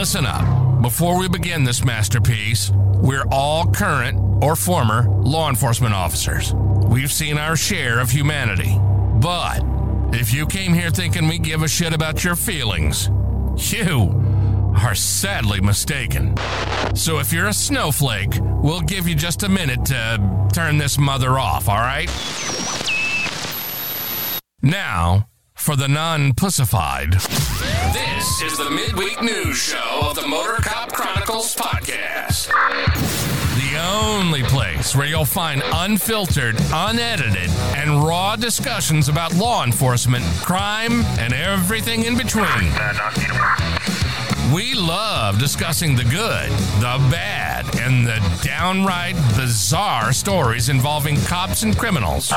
Listen up. Before we begin this masterpiece, we're all current or former law enforcement officers. We've seen our share of humanity. But if you came here thinking we give a shit about your feelings, you are sadly mistaken. So if you're a snowflake, we'll give you just a minute to turn this mother off, all right? Now, for the non pussified. This is the midweek news show of the Motor Cop Chronicles podcast. The only place where you'll find unfiltered, unedited, and raw discussions about law enforcement, crime, and everything in between. We love discussing the good, the bad, and the downright bizarre stories involving cops and criminals.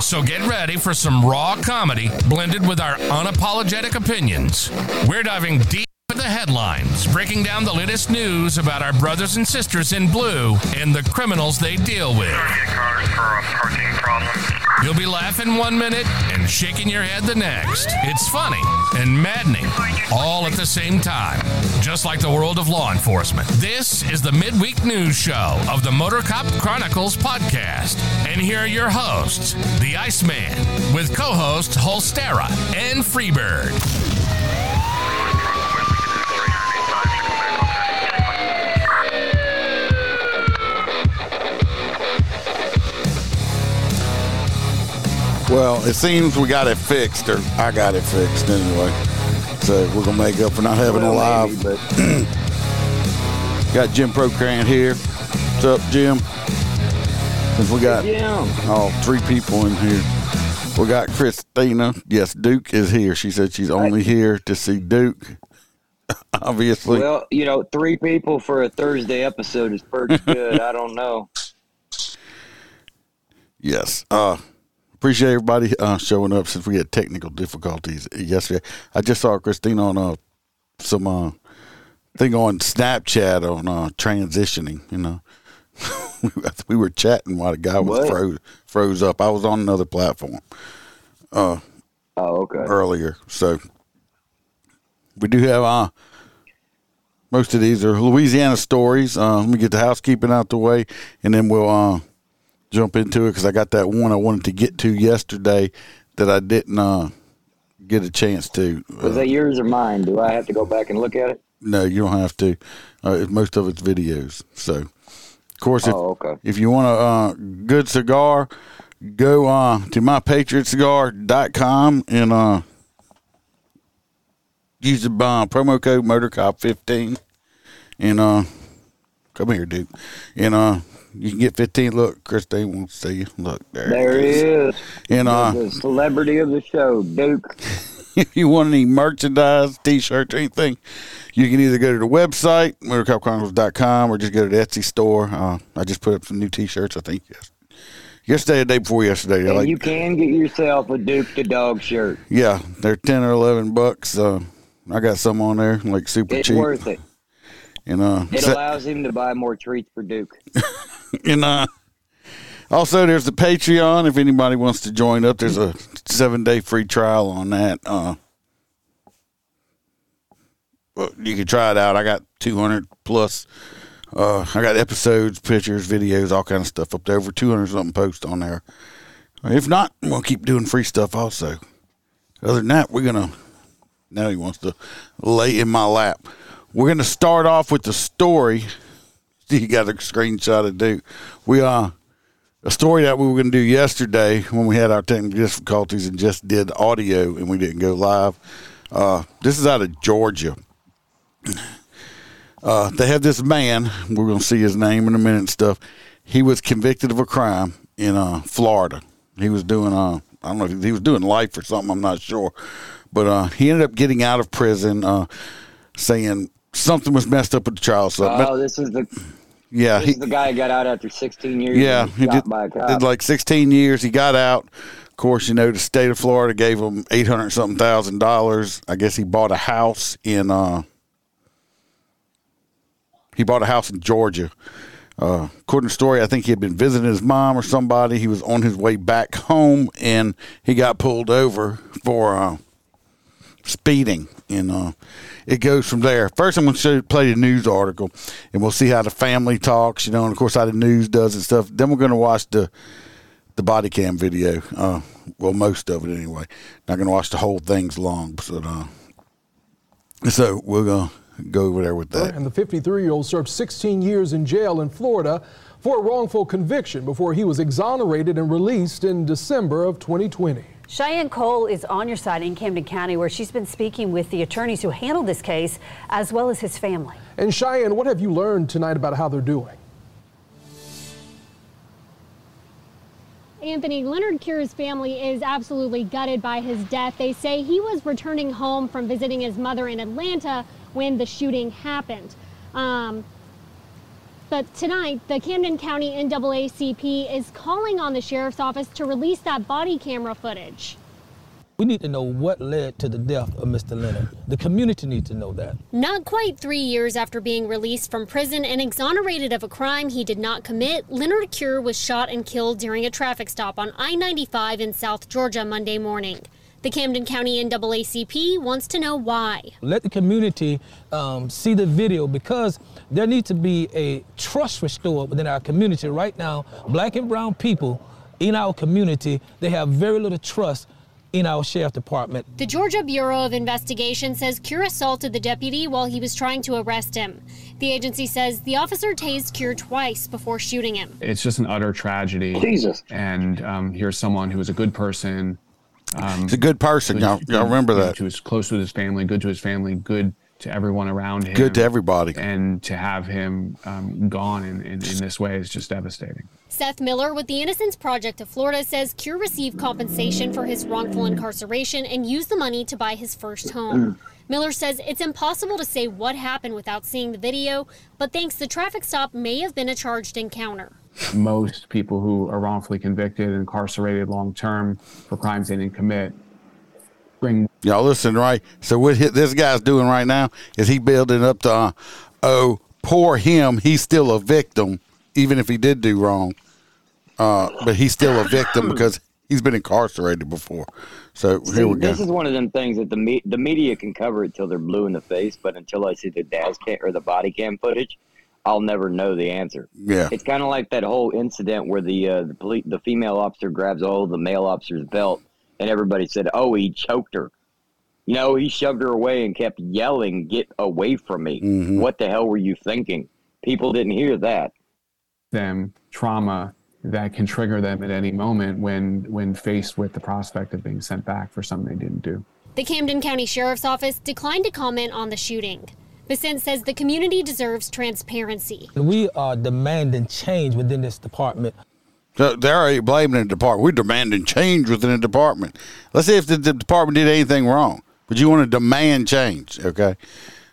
So get ready for some raw comedy blended with our unapologetic opinions. We're diving deep the headlines, breaking down the latest news about our brothers and sisters in blue and the criminals they deal with. You'll be laughing one minute and shaking your head the next. It's funny and maddening all at the same time, just like the world of law enforcement. This is the midweek news show of the Motor Cop Chronicles podcast. And here are your hosts, the Iceman, with co hosts Holstera and Freebird. Well, it seems we got it fixed, or I got it fixed anyway. So we're gonna make up for not having a live. but Got Jim Procrant here. What's up, Jim? Since we got yeah, all three people in here, we got Christina. Yes, Duke is here. She said she's only here to see Duke. Obviously, well, you know, three people for a Thursday episode is pretty good. I don't know. Yes. Uh appreciate everybody uh showing up since we had technical difficulties yesterday. I just saw Christina on uh some uh thing on Snapchat on uh transitioning, you know. we were chatting while the guy was froze froze up. I was on another platform Oh, okay. earlier. So we do have uh most of these are Louisiana stories. Uh, let me get the housekeeping out the way, and then we'll uh, jump into it because I got that one I wanted to get to yesterday that I didn't uh, get a chance to. Was Uh, that yours or mine? Do I have to go back and look at it? no, you don't have to. Uh, most of it's videos. So, of course, if, Oh, okay. if you want a uh, good cigar, go uh, to mypatriotcigar.com and uh, use the promo code MotorCop15. And uh, come here, dude. And uh, you can get 15. Look, Christine wants to see you. Look, there, There it he is. is. And uh, the celebrity of the show, Duke. if you want any merchandise, t-shirts, or anything, you can either go to the website, motorcopchronicles.com, or just go to the Etsy store. Uh, I just put up some new t-shirts, I think, yes. yesterday, the day before yesterday. And like, you can get yourself a Duke the dog shirt. yeah, they're 10 or 11 bucks. Uh, I got some on there, like super It's cheap. It's worth it. And, uh, It allows him to buy more treats for Duke. and uh, also, there's the Patreon. If anybody wants to join up, there's a seven day free trial on that. Uh, well, you can try it out. I got 200 plus. Uh, I got episodes, pictures, videos, all kind of stuff up there. Over 200 something posts on there. If not, we'll keep doing free stuff also. Other than that, we're gonna. Now he wants to lay in my lap. We're gonna start off with the story you got a screenshot of Duke. We uh a story that we were going to do yesterday when we had our technical difficulties and just did audio and we didn't go live. Uh, this is out of Georgia. Uh, they have this man. We're going to see his name in a minute and stuff. He was convicted of a crime in uh, Florida. He was doing uh, I don't know if he was doing life or something. I'm not sure, but uh, he ended up getting out of prison, uh, saying something was messed up with the trial. So Oh, this is the yeah, this he, is the guy who got out after 16 years. yeah, he did, by a cop. did like 16 years. He got out. Of course, you know the state of Florida gave him 800 something thousand dollars. I guess he bought a house in. uh He bought a house in Georgia. Uh, according to the story, I think he had been visiting his mom or somebody. He was on his way back home, and he got pulled over for uh, speeding, and uh, it goes from there. First, I'm going to play the news article, and we'll see how the family talks, you know, and of course how the news does and stuff. Then we're going to watch the the body cam video. Uh, well, most of it anyway. Not going to watch the whole thing's long, but uh, so we're going to go over there with that. And the 53 year old served 16 years in jail in Florida for a wrongful conviction before he was exonerated and released in December of 2020. Cheyenne Cole is on your side in Camden County, where she's been speaking with the attorneys who handled this case, as well as his family. And Cheyenne, what have you learned tonight about how they're doing? Anthony, Leonard Cure's family is absolutely gutted by his death. They say he was returning home from visiting his mother in Atlanta when the shooting happened. Um, but tonight, the Camden County NAACP is calling on the sheriff's office to release that body camera footage. We need to know what led to the death of Mr. Leonard. The community needs to know that. Not quite three years after being released from prison and exonerated of a crime he did not commit, Leonard Cure was shot and killed during a traffic stop on I 95 in South Georgia Monday morning. The Camden County NAACP wants to know why. Let the community um, see the video because there needs to be a trust restored within our community. Right now, black and brown people in our community, they have very little trust in our sheriff department. The Georgia Bureau of Investigation says Cure assaulted the deputy while he was trying to arrest him. The agency says the officer tased Cure twice before shooting him. It's just an utter tragedy. Jesus. And um, here's someone who is a good person. Um, He's a good person. Y'all, y'all remember that. He was close with his family, good to his family, good to everyone around him. Good to everybody. And to have him um, gone in, in, in this way is just devastating. Seth Miller with the Innocence Project of Florida says Cure received compensation for his wrongful incarceration and used the money to buy his first home. Miller says it's impossible to say what happened without seeing the video, but thinks the traffic stop may have been a charged encounter. Most people who are wrongfully convicted and incarcerated long term for crimes they didn't commit bring Y'all listen, right? So what this guy's doing right now is he building up to, uh, oh, poor him. He's still a victim, even if he did do wrong. Uh, but he's still a victim because he's been incarcerated before. So here we go. This is one of them things that the me- the media can cover it till they're blue in the face, but until I see the dash cam or the body cam footage, I'll never know the answer. Yeah. It's kind of like that whole incident where the uh, the police, the female officer grabs all of the male officer's belt, and everybody said, "Oh, he choked her." You know, he shoved her away and kept yelling, "Get away from me!" Mhm. What the hell were you thinking? People didn't hear that. them trauma that can trigger them at any moment when when faced with the prospect of being sent back for something they didn't do. The Camden County Sheriff's Office declined to comment on the shooting. Vicente says the community deserves transparency. We are demanding change within this department. So they're already blaming the department. We're demanding change within the department. Let's see if the, the department did anything wrong. But you want to demand change, okay?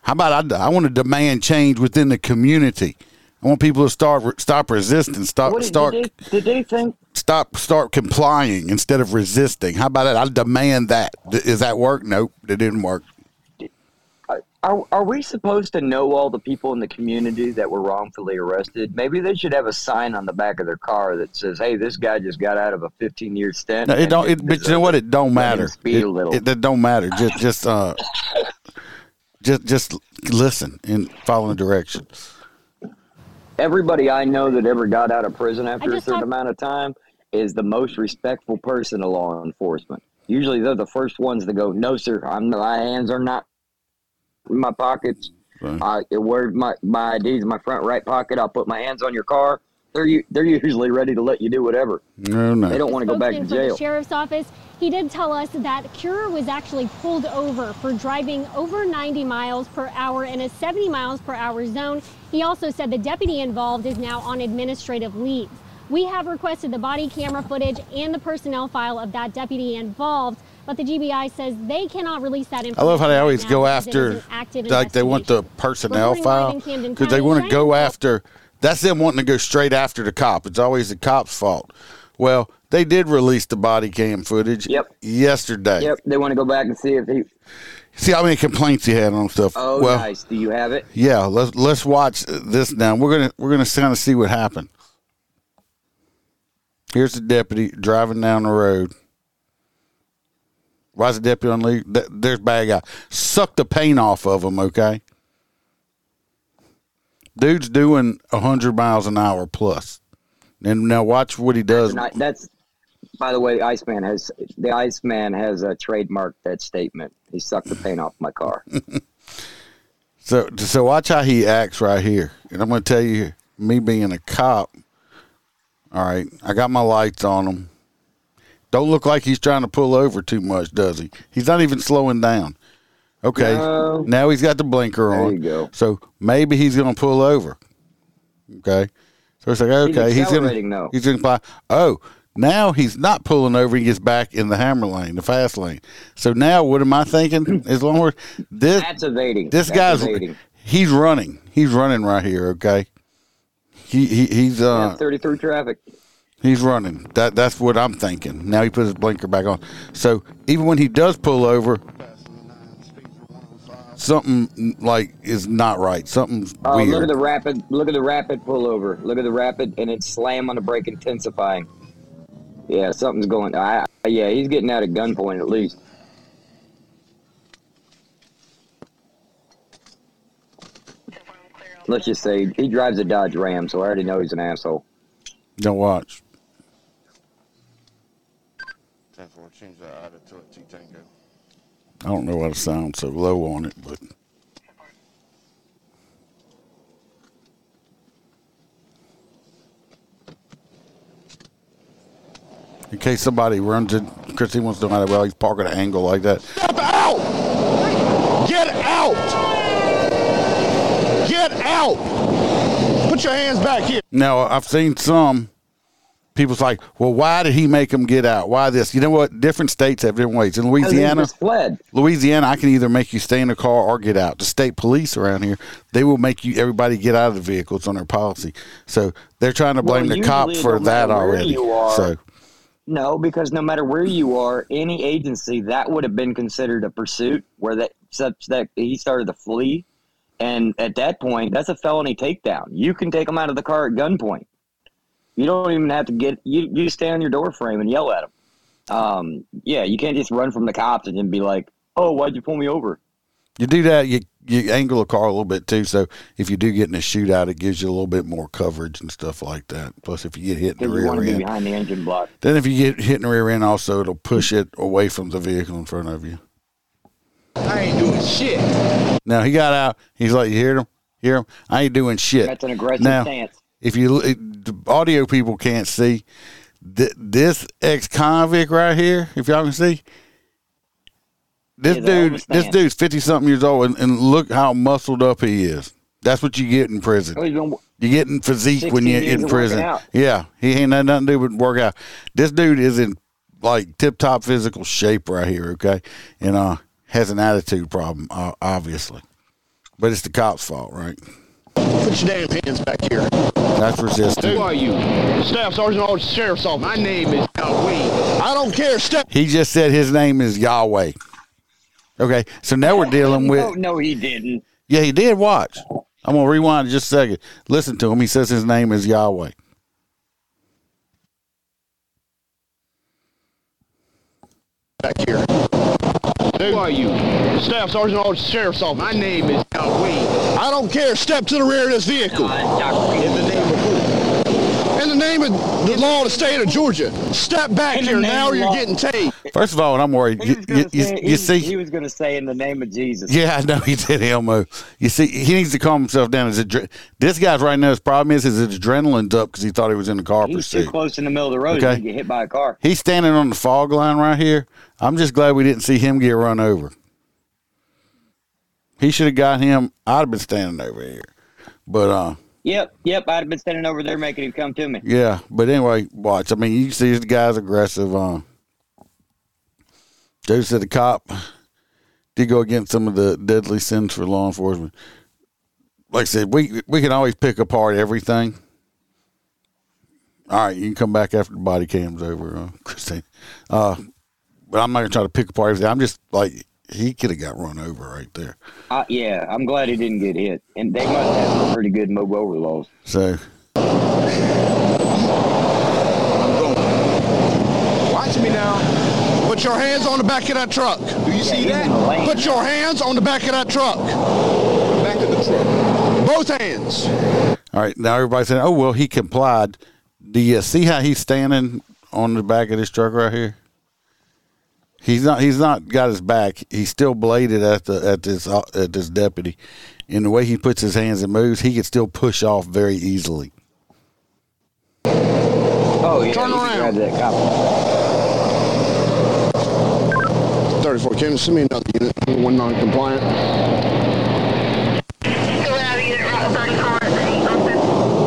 How about I, I want to demand change within the community. I want people to start stop resisting, stop What did, start did, they, did they think? stop start complying instead of resisting. How about that? I demand that. Th- that work? Nope, it didn't work. Are, are we supposed to know all the people in the community that were wrongfully arrested? Maybe they should have a sign on the back of their car that says, "Hey, this guy just got out of a 15 year stint." No, it don't. It, but you know what? it." It don't matter. Speed It, a little. it, it don't matter. Just just uh, just just listen and follow the directions. Everybody I know that ever got out of prison after a certain talked- amount of time is the most respectful person to law enforcement. Usually, they're the first ones to go, "No, sir, I'm my hands are not in my pockets. Right. I where my my ID's in my front right pocket. I'll put my hands on your car." They're u- they're usually ready to let you do whatever. No, no. They don't want to go back to Spokesman for the jail. sheriff's office, he did tell us that Cure was actually pulled over for driving over 90 miles per hour in a 70 miles per hour zone. He also said the deputy involved is now on administrative leave. We have requested the body camera footage and the personnel file of that deputy involved, but the GBI says they cannot release that information. I love how they always go because it is after, active like they want the personnel file because they want to go after. That's them wanting to go straight after the cop. It's always the cop's fault. Well, they did release the body cam footage. Yep. Yesterday. Yep, they want to go back and see if he. See how many complaints he had on stuff. Oh, well, nice. Do you have it? yeah. Let's let's watch this now. We're gonna we're gonna kind of see what happened. Here's the deputy driving down the road. Why is the deputy on leave? Th- There's bad guy. Suck the paint off of him, okay? Dude's doing hundred miles an hour plus. And now watch what he does. I- that's by the way, Iceman has the Iceman has uh, trademarked that statement. He sucked the paint off my car. So, so watch how he acts right here. And I'm going to tell you, me being a cop, all right, I got my lights on him. Don't look like he's trying to pull over too much, does he? He's not even slowing down. Okay, No. now he's got the blinker There on. go. So maybe he's going to pull over. Okay, so it's like okay, he's, accelerating, going though. he's going to apply. Oh, now he's not pulling over. He gets back in the hammer lane, the fast lane. So now, what am I thinking? As long as this That's evading. this That's guy's evading. he's running. He's running right here. Okay. He, he he's uh Yeah, 33 traffic. He's running. That that's what I'm thinking. Now he put his blinker back on. So even when he does pull over, something like is not right. Something's Oh, look at the rapid! Look at the rapid pullover. Look at the rapid, and it's slam on the brake, intensifying. Yeah, something's going. I, yeah, he's getting out at gunpoint at least. Let's just say he drives a Dodge Ram, so I already know he's an asshole. Don't watch. I don't know why it sounds so low on it, but in case somebody runs in, Christy wants to know how well he's parking at an angle like that. Step out! Get out! Get out! Put your hands back here. Now I've seen some people's like, well, why did he make him get out? Why this? You know what? Different states have different ways. In Louisiana, fled. Louisiana, I can either make you stay in the car or get out. The state police around here, they will make you everybody get out of the vehicles on their policy. So they're trying to Well, blame the cop for don't that already. are. So No, because no matter where you are, any agency that would have been considered a pursuit, where that such that he started to flee, and at that point, that's a felony takedown. You can take him out of the car at gunpoint. You don't even have to get you. You stay on your door frame and yell at him. Um, yeah, you can't just run from the cops and then be like, "Oh, why'd you pull me over?" you do that, you you angle a car a little bit too. So if you do get in a shootout, it gives you a little bit more coverage and stuff like that. Plus, if you get hit in the rear end, behind the engine block. then if you get hit in the rear end, also it'll push it away from the vehicle in front of you. I ain't doing shit. Now he got out. He's like, you hear him? Hear him? I ain't doing shit. That's an aggressive now, stance. If you the audio people can't see th- this ex convict right here, if y'all can see, this all dude, this dude's fifty something years old, and, and look how muscled up he is. That's what you get in prison. Oh, You get in physique when you're in prison. Yeah, he ain't had nothing to do but work out. This dude is in like tip top physical shape right here. Okay, and uh has an attitude problem, uh, obviously, but it's the cops' fault, right? Put your damn hands back here. That's resisting. Who are you? Staff Sergeant of Sheriff's Office. My name is Wade. I don't care. Step. He just said his name is Yahweh. Okay, so now we're dealing No, with. no, he didn't. Yeah, he did. Watch. I'm gonna rewind just a second. Listen to him. He says his name is Yahweh. Back here. Who are you? Staff Sergeant of Sheriff's Office. My name is Wade. I don't care. Step to the rear of this vehicle. Dr. In the name of who? In the name of the law of the state of Georgia. Step back here. Now you're law. getting tased. First of all, and I'm worried. You, you, you, say, you he, see, he was going to say in the name of Jesus. Yeah, I know he did Elmo. You see, he needs to calm himself down. His adre- this guy's right now. His problem is his adrenaline's up because he thought he was in a car He's too close in the middle of the road Okay. to get hit by a car. He's standing on the fog line right here. I'm just glad we didn't see him get run over. He should have got him. I'd have been standing over here, but uh, Yep, yep. I'd have been standing over there making him come to me. yeah. But anyway, watch. I mean, you see this guy's aggressive. Uh, Joe said the cop did go against some of the deadly sins for law enforcement. Like I said, we we can always pick apart everything. All right, you can come back after the body cam's over, uh, Christine. Uh, but I'm not gonna try to pick apart everything. I'm just like he could have got run over right there. Uh, yeah, I'm glad he didn't get hit. And they must have some pretty good move over laws. So I'm going. Watch me now. Put your hands on the back of that truck. Do you see that? Put your hands on the back of that truck. Back of the truck. Both hands. All right, now everybody's saying, "Oh well, he complied." Do you see how he's standing on the back of this truck right here? He's not. He's not got his back. He's still bladed at the at this uh, at this deputy. In the way he puts his hands and moves, he can still push off very easily. Oh yeah, Turn you can around. grab that cop. 34. Can send me another unit. One non-compliant.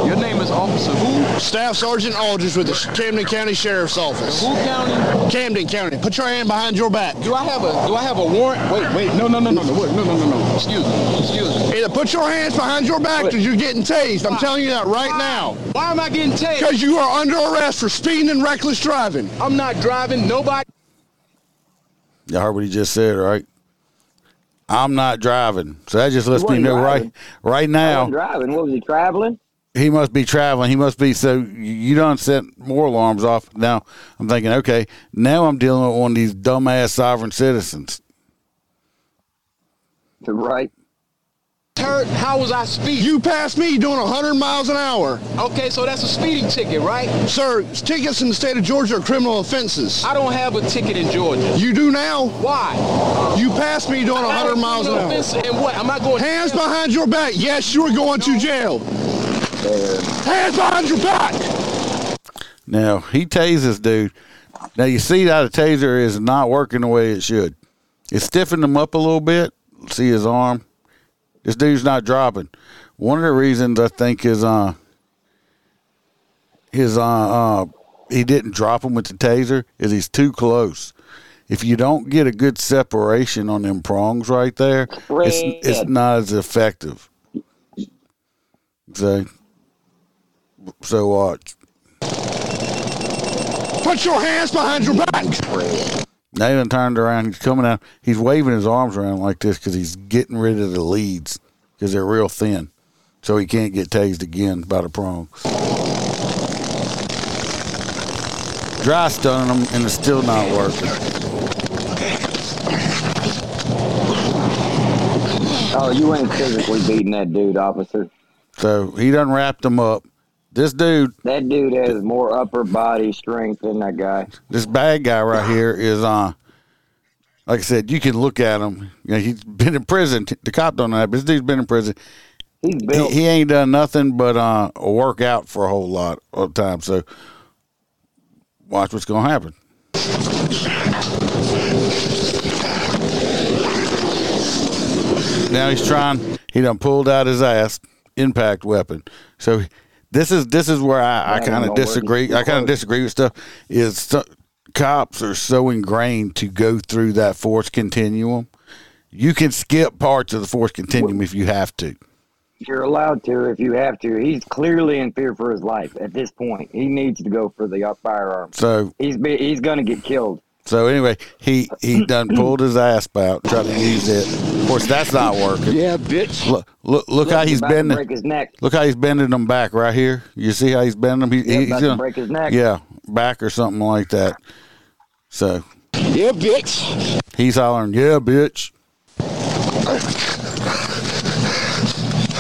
Your name is Officer who? Staff Sergeant Aldridge with the Camden County Sheriff's Office. Who County? Camden County. Put your hand behind your back. Do I have a Do I have a warrant? Wait, wait. No, no, no, no, no. Wait, no, no, no, no. Excuse me. Excuse me. Either put your hands behind your back Wait. or you're getting tased. I'm Why? telling you that right Why? now. Why am I getting tagged? Because you are under arrest for speeding and reckless driving. I'm not driving. Nobody. Y'all heard what he just said, right? I'm not driving, so that just lets me know driving. right right I now wasn't driving. What was he traveling? He must be traveling. He must be so you don't set more alarms off. Now I'm thinking, okay, now I'm dealing with one of these dumbass sovereign citizens. Right. Heard, how was I speeding? You passed me doing 100 miles an hour. Okay, so that's a speeding ticket, right? Sir, tickets in the state of Georgia are criminal offenses. I don't have a ticket in Georgia. You do now. Why? You passed me doing 100 miles an hour. Offense And what? Am I going? Hands behind your back. Yes, you are going to jail. Hands behind your back. Now he tases dude. Now you see that a taser is not working the way it should. It's stiffened him up a little bit. See his arm. This dude's not dropping. One of the reasons I think is uh his uh, uh he didn't drop him with the taser is he's too close. If you don't get a good separation on them prongs right there, it's it's not as effective. So so watch. Put your hands behind your back. Nathan turned around. He's coming out. He's waving his arms around like this because he's getting rid of the leads because they're real thin, so he can't get tased again by the prongs. Dry stunning him, and it's still not working. Oh, you ain't physically beating that dude, officer. So he done wrapped him up. This dude, That dude has more upper body strength than that guy. this bad guy right here is uh like I said, you can look at him. You know, he's been in prison. The cop don't know that, but this dude's been in prison. He's he, built. he ain't done nothing but uh work out for a whole lot of time. So watch what's gonna happen. Now he's trying. He done pulled out his ass impact weapon. So this is this is where I, I kind of disagree. I kind of disagree with stuff. Is so, cops are so ingrained to go through that force continuum. You can skip parts of the force continuum if you have to. You're allowed to if you have to. He's clearly in fear for his life at this point. He needs to go for the uh, firearm. So He's be, he's going to get killed. So anyway, he he done pulled his ass out, tried to use it. Of course, that's not working. Yeah, bitch. Look look look how he's bending. break his neck. Look how he's bending them back right here. You see how he's bending them? He, Yeah, he's about to gonna- break his neck. Yeah, back or something like that. So Yeah, bitch. he's hollering, "Yeah, bitch."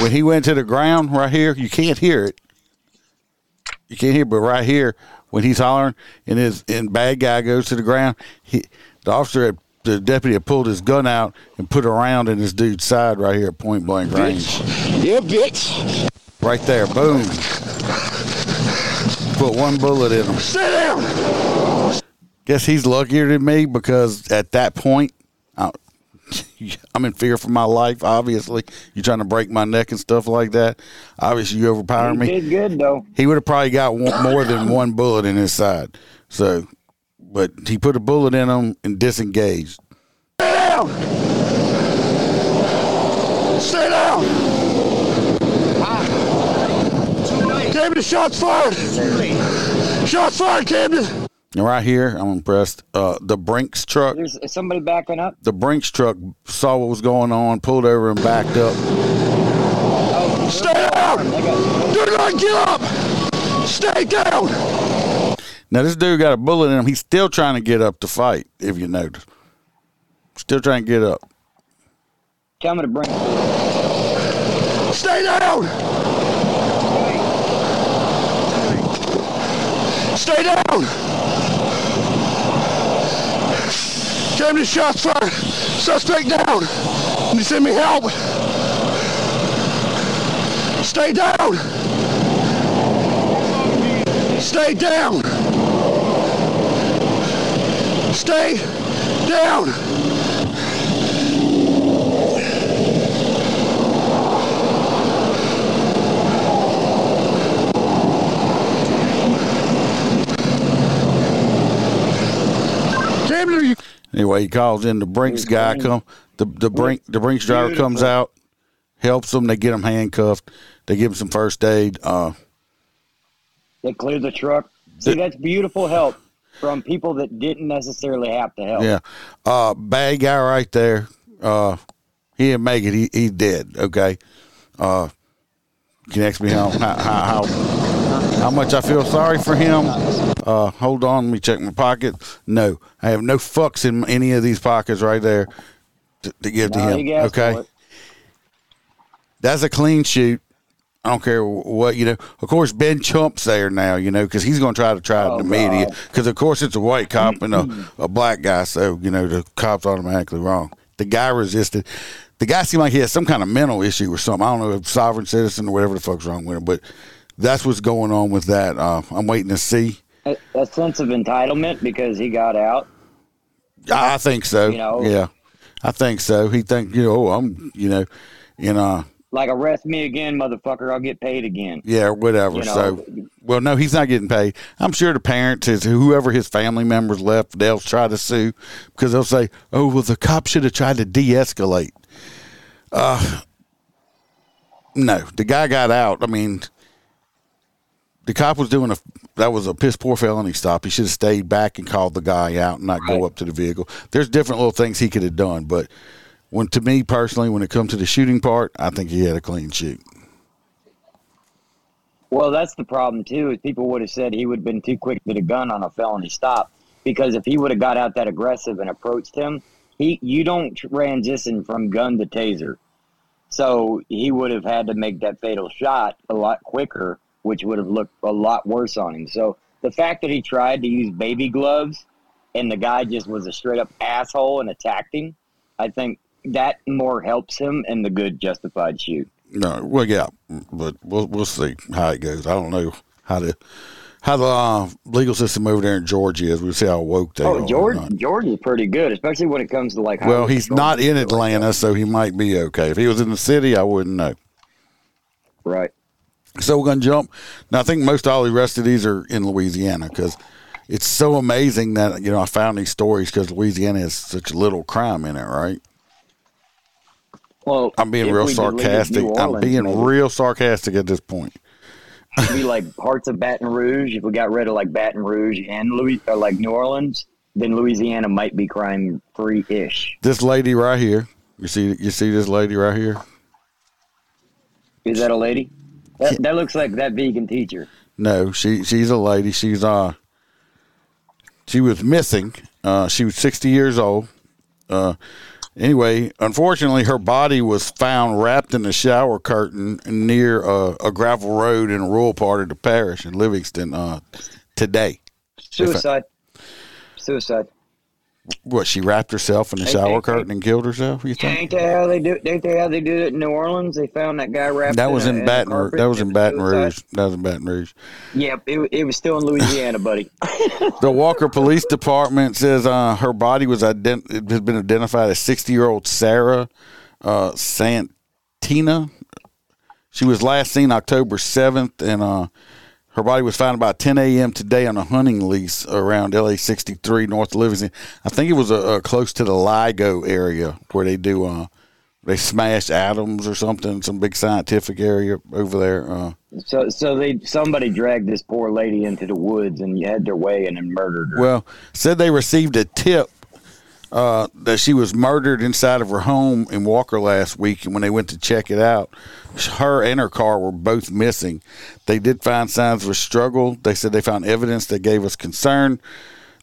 When he went to the ground right here, you can't hear it. You can't hear, it, but right here, when he's hollering and his and bad guy goes to the ground, he the officer had, the deputy had pulled his gun out and put a round in this dude's side right here at point blank range. Yeah, bitch. Right there, boom. Put one bullet in him. Sit down. Guess he's luckier than me because at that point, I'm in fear for my life. Obviously, you're trying to break my neck and stuff like that. Obviously, you overpower me. did good though. He would have probably got one, more than one bullet in his side. So, but he put a bullet in him and disengaged. Sit down. Sit down. Camden, shots fired. Shots fired, Camden. Right here, I'm impressed. Uh, the Brinks truck, There's somebody backing up. the Brinks truck saw what was going on, pulled over and backed up. Stay down. Do not get up. Stay down. Now this dude got a bullet in him. He's still trying to get up to fight. If you notice, still trying to get up. Tell me to bring. Stay down! Stay down! Camden shots fired. Suspect down. You send me help? Stay down! Stay down! Stay down! Are you Anyway, he calls in the Brinks guy. Come the the Brink the Brinks driver comes out, helps them. They get him handcuffed. They give him some first aid. Uh, They clear the truck. See, that's beautiful help from people that didn't necessarily have to help. yeah, uh, bad guy right there. Uh, he didn't make it. He he's dead. Okay. Uh, can you ask me how how how, how much I feel sorry for him? Uh, hold on, let me check my pocket. No, I have no fucks in any of these pockets right there to, to give to him. Okay. that's a clean shoot. I don't care what you know. Of course, Ben Chump's there now, you know, because he's going to try to try it Oh, in the media. Because of course it's a white cop and a, a black guy, so you know the cop's automatically wrong. The guy resisted. The guy seemed like he had some kind of mental issue or something. I don't know, if sovereign citizen or whatever the fuck's wrong with him. But that's what's going on with that. Uh, I'm waiting to see. A, a sense of entitlement because he got out. I, think so. You know? yeah, I think so. He think you know, oh, I'm you know, you know. Like, arrest me again, motherfucker. I'll get paid again. Yeah, whatever. You know, so, well, no, he's not getting paid. I'm sure the parents, his, whoever his family members left, they'll try to sue because they'll say, "Oh, well, the cop should have tried to de-escalate." Uh, no, the guy got out. I mean, the cop was doing a that was a piss poor felony stop. He should have stayed back and called the guy out and not go up to the vehicle. There's different little things he could have done, but when to me personally, when it comes to the shooting part, I think he had a clean shoot. Well, that's the problem too. Is people would have said he would have been too quick to the gun on a felony stop because if he would have got out that aggressive and approached him, he you don't transition from gun to taser, so he would have had to make that fatal shot a lot quicker, which would have looked a lot worse on him. So the fact that he tried to use baby gloves and the guy just was a straight up asshole and attacked him, I think that more helps him in the good justified shoot. No, well, yeah, but we'll we'll see how it goes. I don't know how the how the uh, legal system over there in Georgia is. We'll see how woke they are. Oh, or George, not. Georgia's pretty good, especially when it comes to like. Well, he's not in shit like Atlanta, so he might be okay. If he was in the city, I wouldn't know. right? So we're gonna jump. Now I think most all the rest of these are in Louisiana because it's so amazing that you know I found these stories because Louisiana has such little crime in it, right? Well, I'm being real sarcastic. New I'm being maybe real sarcastic at this point. it'd be like parts of Baton Rouge. If we got rid of like Baton Rouge and Louis, or like New Orleans, then Louisiana might be crime free ish. This lady right here, you see, you see this lady right here. Is that a lady? That, that looks like that vegan teacher. No, she she's a lady. She's uh she was missing. Uh she was 60 years old. Uh anyway, unfortunately her body was found wrapped in a shower curtain near uh, a gravel road in a rural part of the parish in Livingston uh today. Suicide. Suicide. What, she wrapped herself in a Hey, shower hey, hey. curtain and killed herself, you think? Ain't that how they do? Ain't that how they do it in New Orleans? They found that guy wrapped. That was in a Baton Rouge. That was in Baton. Rouge. That was in Baton Rouge. Yep, it, it was still in Louisiana, buddy. The Walker Police Department says uh, her body was ident- it has been identified as 60 year old Sarah uh, Santina. She was last seen October 7th, and uh, her body was found about 10 a.m. today on a hunting lease around LA 63 North Livingston. I think it was uh, uh, close to the LIGO area where they do, uh, they smash atoms or something, some big scientific area over there. Uh, So, so they somebody dragged this poor lady into the woods and had their way and then murdered her. Well, said they received a tip uh, that she was murdered inside of her home in Walker last week. And when they went to check it out, her and her car were both missing. They did find signs of a struggle. They said they found evidence that gave us concern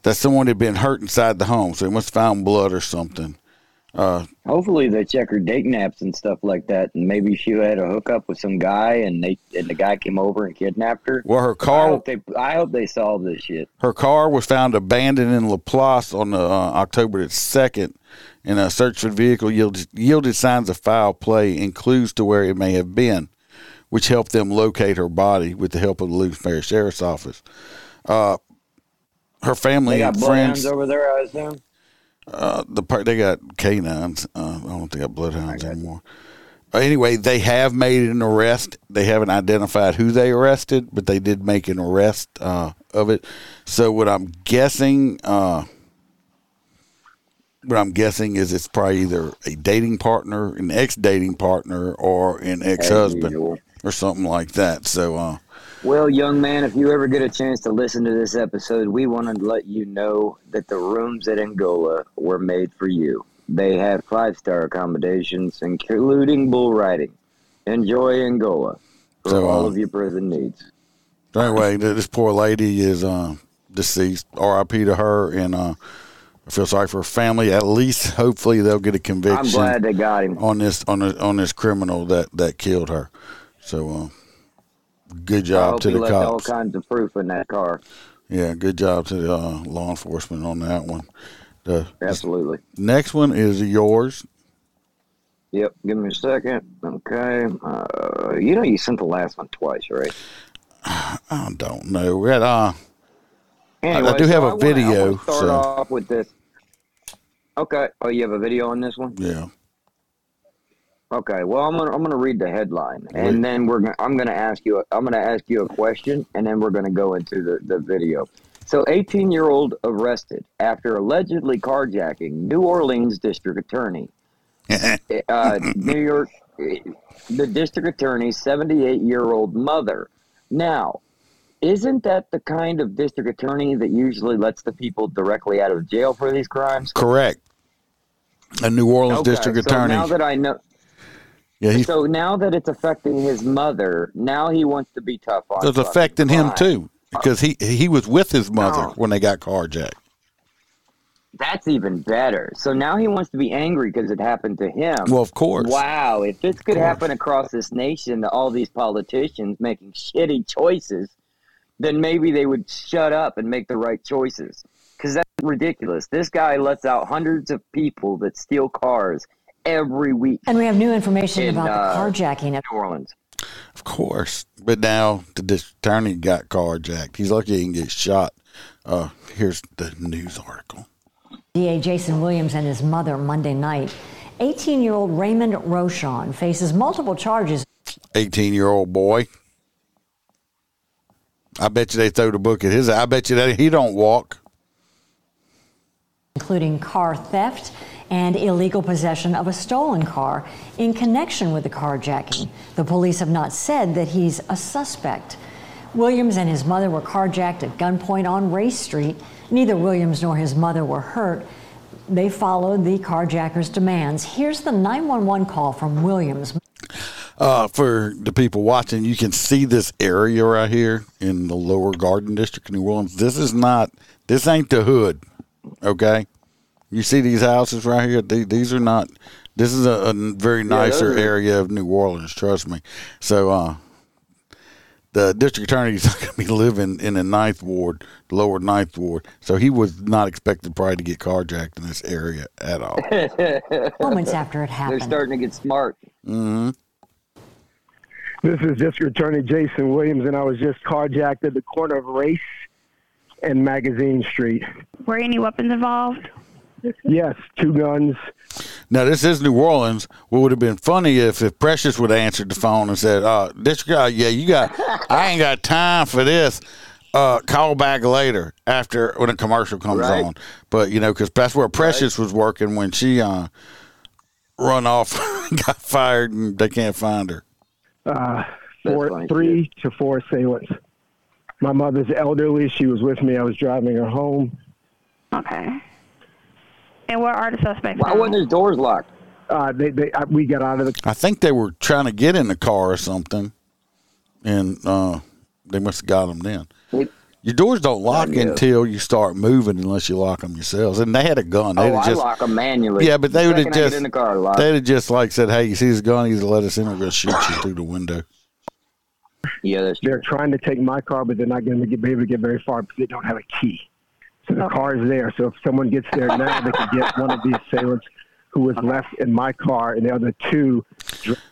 that someone had been hurt inside the home. So they must have found blood or something. Uh, Hopefully they check her date naps and stuff like that, and maybe she had a hookup with some guy, and they and the guy came over and kidnapped her. well, her I car hope they, I hope they solve this shit. Her car was found abandoned in Laplace on the, uh, October the 2nd, and a search for the vehicle yielded, yielded signs of foul play and clues to where it may have been, which helped them locate her body with the help of the Parish Sheriff's Office. Uh, her family and friends, over there, I assume. Uh, the part they got canines. Uh, I don't think they got bloodhounds anymore. Uh, anyway, they have made an arrest. They haven't identified who they arrested, but they did make an arrest uh, of it. So what I'm guessing, uh, what I'm guessing is it's probably either a dating partner, an ex-dating partner, or an ex-husband, or something like that. So, uh, Well, young man, if you ever get a chance to listen to this episode, we want to let you know that the rooms at Angola were made for you. They have five star accommodations, including bull riding. Enjoy Angola for So, all uh, of your prison needs. Anyway, th- this poor lady is uh, deceased. R.I.P. to her, and uh, I feel sorry for her family. At least, hopefully, they'll get a I'm conviction glad they got him. on this on this, on this criminal that that killed her. So, uh, good I job hope to he the left all kinds of proof in that car. Yeah, good job to the uh, law enforcement on that one. The Absolutely. next one is yours. Yep. Give me a second. Okay. Uh, you know, you sent the last one twice, right? I don't know. We had, uh, Anyway, do have so a I wanna- I video, start so- off with this. Okay. Oh, you have a video on this one? yeah. Okay. Well, I'm gonna I'm gonna read the headline, and then we're gonna I'm gonna ask you a, I'm gonna ask you a question, and then we're gonna go into the the video. So, 18 year old arrested after allegedly carjacking New Orleans district attorney. uh, New York, the district attorney's 78 year old mother. Now, isn't that the kind of district attorney that usually lets the people directly out of jail for these crimes? Correct. A New Orleans Okay, district so attorney. Now that I know, yeah, he, so now that it's affecting his mother, now he wants to be tough on. it was fucking affecting him crime. too because he he was with his mother No. when they got carjacked. That's even better. So now he wants to be angry because it happened to him. Well, of course. Wow, if this could happen across this nation, to all these politicians making shitty choices, then maybe they would shut up and make the right choices. Because that's ridiculous. This guy lets out hundreds of people that steal cars every week And we have new information In, about uh, the carjacking. At- New Orleans. Of course. But now the attorney got carjacked. He's lucky he can get shot. Uh, here's the news article. DA Jason Williams and his mother Monday night. 18 year old Raymond Rochon faces multiple charges 18 year old boy. I bet you they throw the book at his. I bet you that he don't walk. including car theft and illegal possession of a stolen car in connection with the carjacking. The police have not said that he's a suspect. Williams and his mother were carjacked at gunpoint on Race Street. Neither Williams nor his mother were hurt. They followed the carjacker's demands. Here's the 911 call from Williams. Uh, for the people watching, you can see this area right here in the lower Garden District of New Orleans. This is not. This ain't the hood. Okay, you see these houses right here. These, these are not. This is a, a very nicer those are- area of New Orleans. Trust me. So, uh, the district attorney is going to be living in the ninth ward, lower ninth ward. So he was not expected probably to get carjacked in this area at all. Moments after it happened, They're starting to get smart. hmm This is District Attorney Jason Williams, and I was just carjacked at the corner of Race and Magazine Street. Were any weapons involved? Yes, two guns. Now this is New Orleans. What would have been funny if, if Precious would have answered the phone and said, "Uh, this guy, yeah, you got, I ain't got time for this. Uh, call back later after when a commercial comes Right. on." But you know, because that's where Precious was working when she uh run off, got fired, and they can't find her. Uh, four, funny three to four assailants. My mother's elderly. She was with me. I was driving her home. Okay. And where are the suspects? Why now? wasn't his doors locked? Uh, they, they, uh, we got out of the. I think they were trying to get in the car or something, and uh, they must have got them then. Your doors don't lock until you start moving, unless you lock them yourselves. And they had a gun. They'd Oh, I just, lock them manually. Yeah, but they The would have second I get just in the car. Lock. they'd have just like said, "Hey, you see this gun? He's to let us in. We're going to shoot you through the window." Yeah, that's They're trying to take my car, but they're not going to be able to get very far because they don't have a key. So the oh. car is there. So if someone gets there now, they can get one of the assailants who was left in my car, and the other two.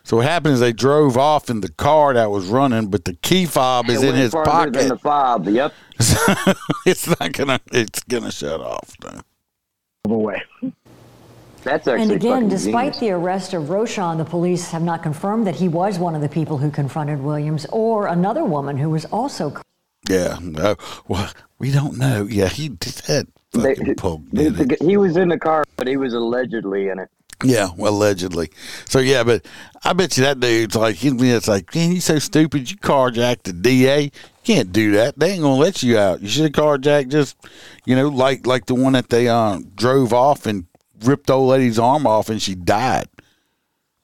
So what happened is they drove off in the car that was running, but the key fob is It in his pocket. Than the fob. Yep. it's not gonna. It's gonna shut off. Though. Away. That's actually And again, despite genius. the arrest of Roshan, the police have not confirmed that he was one of the people who confronted Williams or another woman who was also. Yeah. No. Well, we don't know. Yeah, he did that. They- Fucking poke he, did it. he was in the car, but he was allegedly in it. Yeah, well, allegedly. So yeah, but I bet you that dude's like, he's it's like, man, you so stupid. You carjacked the DA. You can't do that. They ain't gonna let you out. You should have carjacked just, you know, like like the one that they uh, drove off and ripped the old lady's arm off and she died.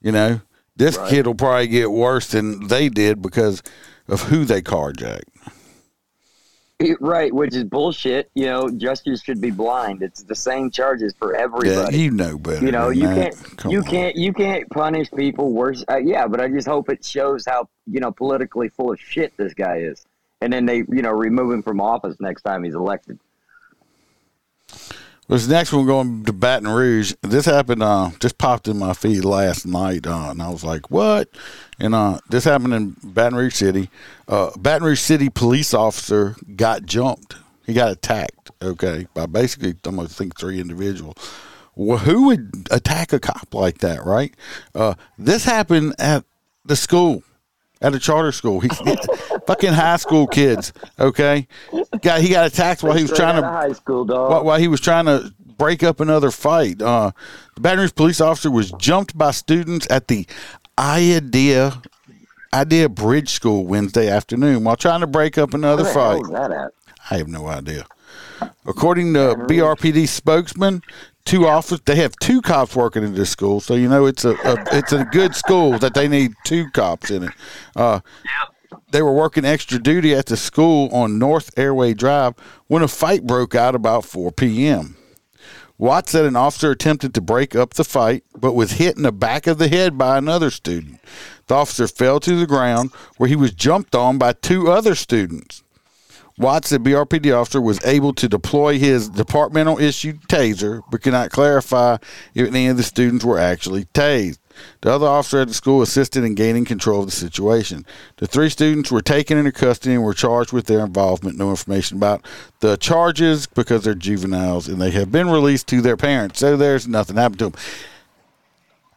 You know, this Right. kid will probably get worse than they did because of who they carjacked. Right, which is bullshit. You know, justice should be blind. It's the same charges for everybody. Yeah, you know better. you know, you that. can't, Come you on. can't, you can't punish people worse. Uh, yeah, but I just hope it shows how you know politically full of shit this guy is, and then they, you know, remove him from office next time he's elected. This next one going to Baton Rouge. This happened. Uh, just popped in my feed last night, uh, and I was like, "What?" And uh, this happened in Baton Rouge City. Uh, Baton Rouge City police officer got jumped. He got attacked. Okay, by basically, almost think three individuals. Well, who would attack a cop like that, right? Uh, this happened at the school, at a charter school. He, fucking high school kids. Okay, got he got attacked while he was trying to outta high school dog. while, while he was trying to break up another fight. Uh, the Baton Rouge police officer was jumped by students at the Idea Idea Bridge School Wednesday afternoon while trying to break up another Where the hell fight. is that at? I have no idea. According to BRPD spokesman, two officers they have two cops working in this school, so you know it's a, a it's a good school that they need two cops in it. Uh, they were working extra duty at the school on North Airway Drive when a fight broke out about 4 p.m. Watts said an officer attempted to break up the fight, but was hit in the back of the head by another student. The officer fell to the ground where he was jumped on by two other students. Watts, the BRPD officer, was able to deploy his departmental issued taser, but could not clarify if any of the students were actually tased. The other officer at the school assisted in gaining control of the situation. The three students were taken into custody and were charged with their involvement. No information about the charges because they're juveniles and they have been released to their parents. So there's nothing happened to them.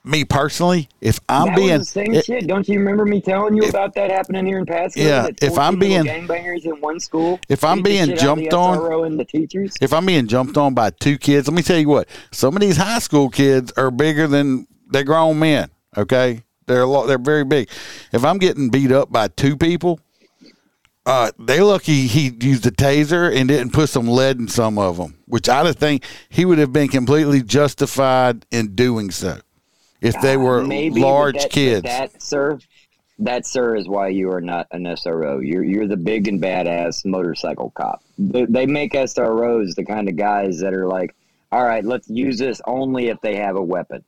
Me personally, if I'm that being same it- shit. Don't you remember me telling you about that happening here in Pasco? Yeah, if I'm 14 little being- gangbangers in one school, if I'm being jumped on- and the teachers, if I'm being jumped on by two kids, let me tell you what. Some of these high school kids are bigger than they're grown men. Okay, they're a lot. They're very big. If I'm getting beat up by two people, uh, they lucky he used a taser and didn't put some lead in some of them, which I think he would have been completely justified in doing so if they uh, were Maybe, large that, kids. That, sir, that, sir, is why you are not an SRO. You're you're the big and badass motorcycle cop. They, they make SROs the kind of guys that are like, all right, let's use this only if they have a weapon.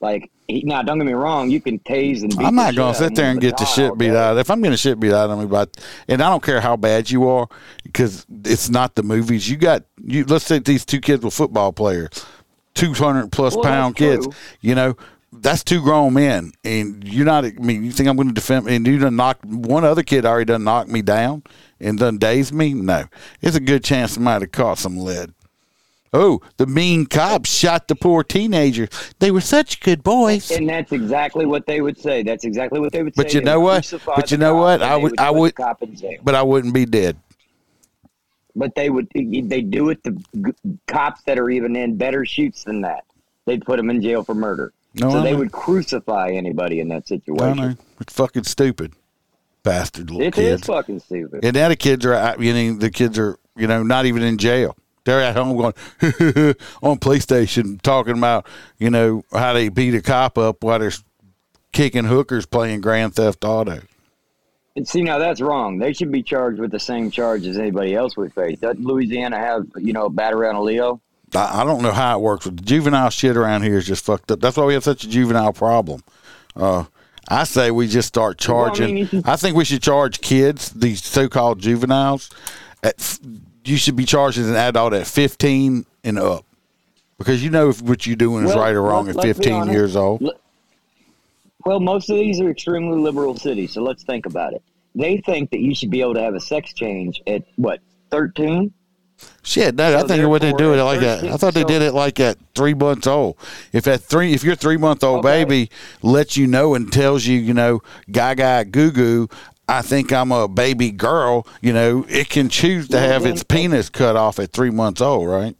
Like, he, now, don't get me wrong, you can tase and. Beat I'm not gonna sit there and get the shit beat out. If I'm going to shit beat out of me, but and I don't care how bad you are, because it's not the movies. You got you. Let's say these two kids were football players, two hundred plus Well, pound kids. You know, that's two grown men, and you're not. I mean, you think I'm going to defend? And you done knocked one other kid already done knocked me down and done dazed me. No, it's a good chance somebody might have caught some lead. Oh, the mean cops shot the poor teenager. They were such good boys. And that's exactly what they would say. That's exactly what they would say. But you They know what? But you know what? I they would I would. Cop in jail. But I wouldn't be dead. But they would they do it to g- cops that are even in better shoots than that. They'd put them in jail for murder. No, so I they know. would crucify anybody in that situation. It's fucking stupid. Bastard little It is kids. fucking stupid. And now the kids are, out- you know, the kids are, you know, not even in jail. They're at home going on PlayStation talking about you know how they beat a cop up while they're kicking hookers playing Grand Theft Auto. And see, now that's wrong. They should be charged with the same charge as anybody else would face. Doesn't Louisiana have, you know, battery on a Leo? I, don't know how it works, the juvenile shit around here is just fucked up. That's why we have such a juvenile problem. Uh, I say we just start Well, I charging. mean, I think we should charge kids, these so-called juveniles. At you should be charged as an adult at 15 and up, because you know if what you're doing is Well, right or wrong at 15 years old. Well, most of these are extremely liberal cities, so let's think about it. They think that you should be able to have a sex change at what, 13? Shit, no, I think what they do it like that. I thought they 13 did it like at three months old. If at three, if your three month old Okay. baby lets you know and tells you, you know, gaga goo goo, I think I'm a baby girl. You know, it can choose to have its penis cut off at three months old, right?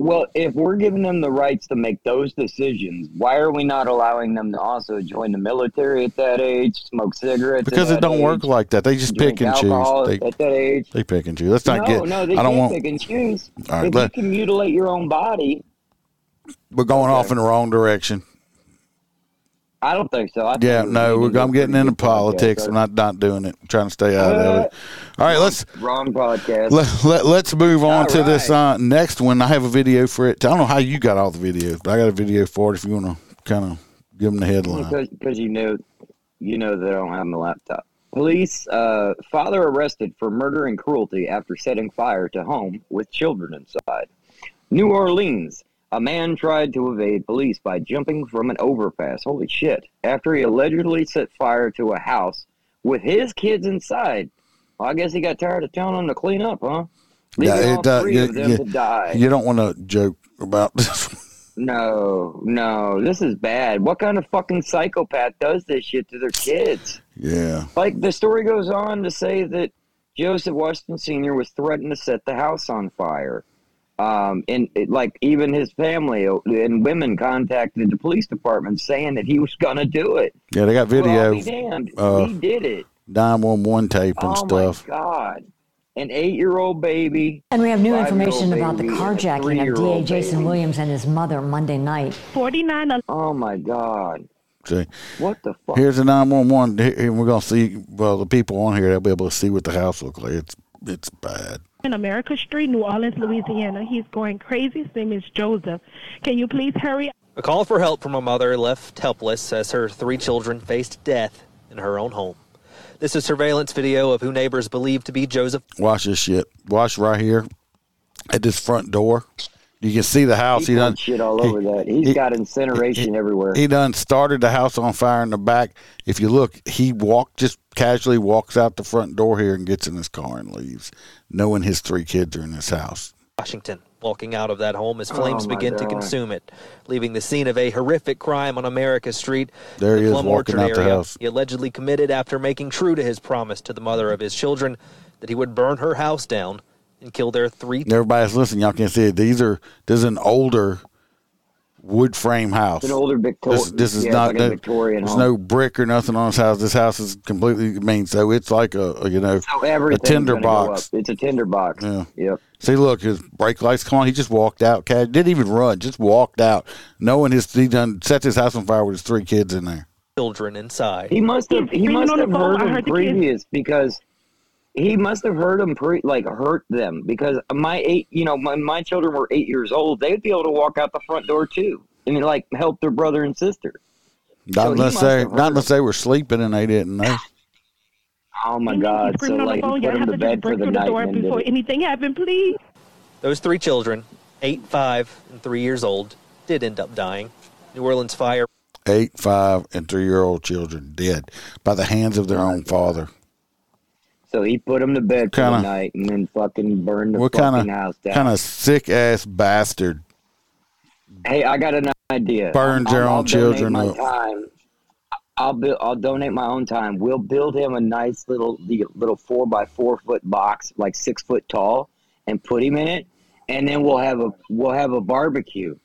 Well, if we're giving them the rights to make those decisions, why are we not allowing them to also join the military at that age, smoke cigarettes? Because it don't work like that. They just pick and choose. They, at that age. they pick and choose. Let's not no, get. no, they I don't can't want. pick and choose. Right, if let- you can mutilate your own body, We're going off in the wrong direction. I don't think so. I Yeah, no, leading we're, to a I'm getting into good podcast, politics. I'm not not doing it. I'm trying to stay out of it. All right, let's Wrong podcast. Let, let, let's move on All to this uh, next one. I have a video for it. I don't know how you got all the videos, but I got a video for it if you want to kind of give them the headline. because you know you know they don't have my laptop. Police uh, father arrested for murder and cruelty after setting fire to home with children inside. New Orleans. A man tried to evade police by jumping from an overpass. Holy shit. After he allegedly set fire to a house with his kids inside. Well, I guess he got tired of telling them to clean up, huh? Leaving all does- three you, of them you- to die. you don't want to joke about this. No, no, this is bad. What kind of fucking psychopath does this shit to their kids? yeah. Like the story goes on to say that Joseph Weston Sr. was threatened to set the house on fire. Um, and it, like even his family and women contacted the police department saying that he was gonna do it. Yeah, they got Well, video, I'll be damned. uh, he did it. 911 tape and stuff. Oh stuff. my god! An eight-year-old baby. And we have new information about the baby, and carjacking of DA Jason baby. Williams and his mother Monday night. 49 Oh my god! See, What the fuck? here's the 911. And we're going to see, well, the people on here, they'll be able to see what the house looks like. It's it's bad. In America Street, New Orleans, Louisiana. He's going crazy. His name is Joseph. Can you please hurry? A call for help from a mother left helpless as her three children faced death in her own home. This is surveillance video of who neighbors believe to be Joseph. Watch this shit. Watch right here at this front door. You can see the house. He He done shit all over that. He's he- got incineration everywhere. He done started the house on fire in the back. If you look, he walked just casually walks out the front door here and gets in his car and leaves, knowing his three kids are in this house. Washington, walking out of that home as oh, flames Oh, my begin to consume it, leaving the scene of a horrific crime on America Street. There the he is Plum walking Orchard out the area. house. He allegedly committed after making true to his promise to the mother of his children that he would burn her house down and kill their three. Everybody's listening. Y'all can't see it. These are this is an older wood frame house. It's an older Victor- This, this is yeah, it's not like a no- Victorian There's home. no brick or nothing on this house. This house is completely. I mean, so it's like a, a, you know So a tinder box. It's a tinder box. Yeah. Yep. See, look, his brake lights come on. He just walked out. Cat didn't even run. Just walked out, knowing his he done set his house on fire with his three kids in there. Children inside. He must have. He screaming must have phone. heard I them the kids. previous because he must have hurt them pre like hurt them because my eight. You know, when my children were eight years old, they'd be able to walk out the front door too and like help their brother and sister. Not So unless they not heard unless they were sleeping and they didn't know. Oh my God! So screaming on like, the put Y'all them to to bed for the the night door and then did before anything happened, please. Those three children, eight, five, and three years old, did end up dying. New Orleans fire Eight, five, and three year old children dead by the hands of their own father. So he put him to bed for Kinda- the night and then fucking burned the What fucking kind of house down. kind of sick ass bastard Hey, I got an idea. I'll- their I'll own children my up? time. I'll build. I'll donate my own time. We'll build him a nice little the little four by four foot box, like six foot tall, and put him in it. And then we'll have a we'll have a barbecue,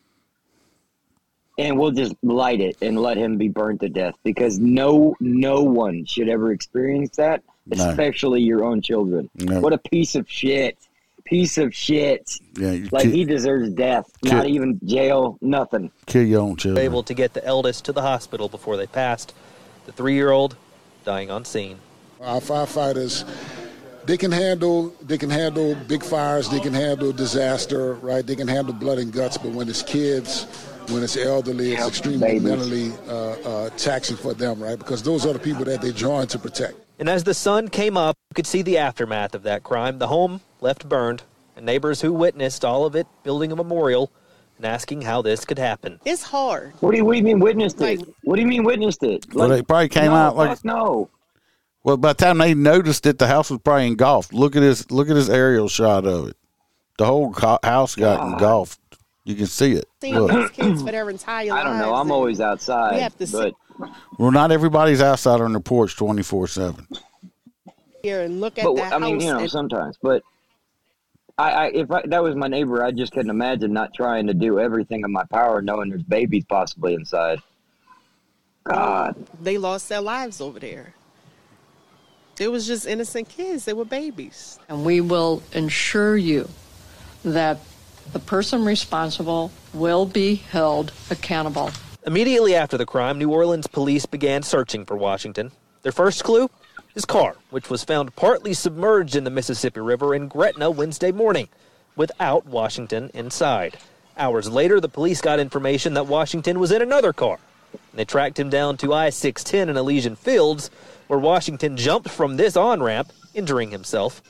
and we'll just light it and let him be burned to death because no no one should ever experience that, No. especially your own children. No. What a piece of shit! piece of shit. Yeah, Like ki- he deserves death. Ki- Not even jail. Nothing. kill your own children. able to get the eldest to the hospital before they passed. The three-year-old dying on scene. Our firefighters, they can handle they can handle big fires, they can handle disaster, right? They can handle blood and guts. But when it's kids, when it's elderly, it's extremely babies. mentally uh, uh, taxing for them, right? Because those are the people that they're drawn to protect. And as the sun came up, you could see the aftermath of that crime. The home left burned, and neighbors who witnessed all of it building a memorial and asking how this could happen. It's hard. What do you, what do you mean witnessed it? What do you mean witnessed it? Well, they probably came no, out like fuck no. Well, by the time they noticed it, the house was probably engulfed. Look at this. Look at this aerial shot of it. The whole co- house got God. engulfed. You can see it. Seen Look. these kids for their entire I don't know. I'm always outside, We have to but Well, not everybody's outside on their porch twenty four seven. here and look at but that I mean, house. you know, and- sometimes. But I, I if I, that was my neighbor, I just couldn't imagine not trying to do everything in my power, knowing there's babies possibly inside. God, they lost their lives over there. It was just innocent kids. They were babies. And we will ensure you that the person responsible will be held accountable. Immediately after the crime, New Orleans police began searching for Washington. Their first clue? His car, which was found partly submerged in the Mississippi River in Gretna Wednesday morning, without Washington inside. Hours later, the police got information that Washington was in another car. They tracked him down to I 610 in Elysian Fields, where Washington jumped from this on ramp, injuring himself.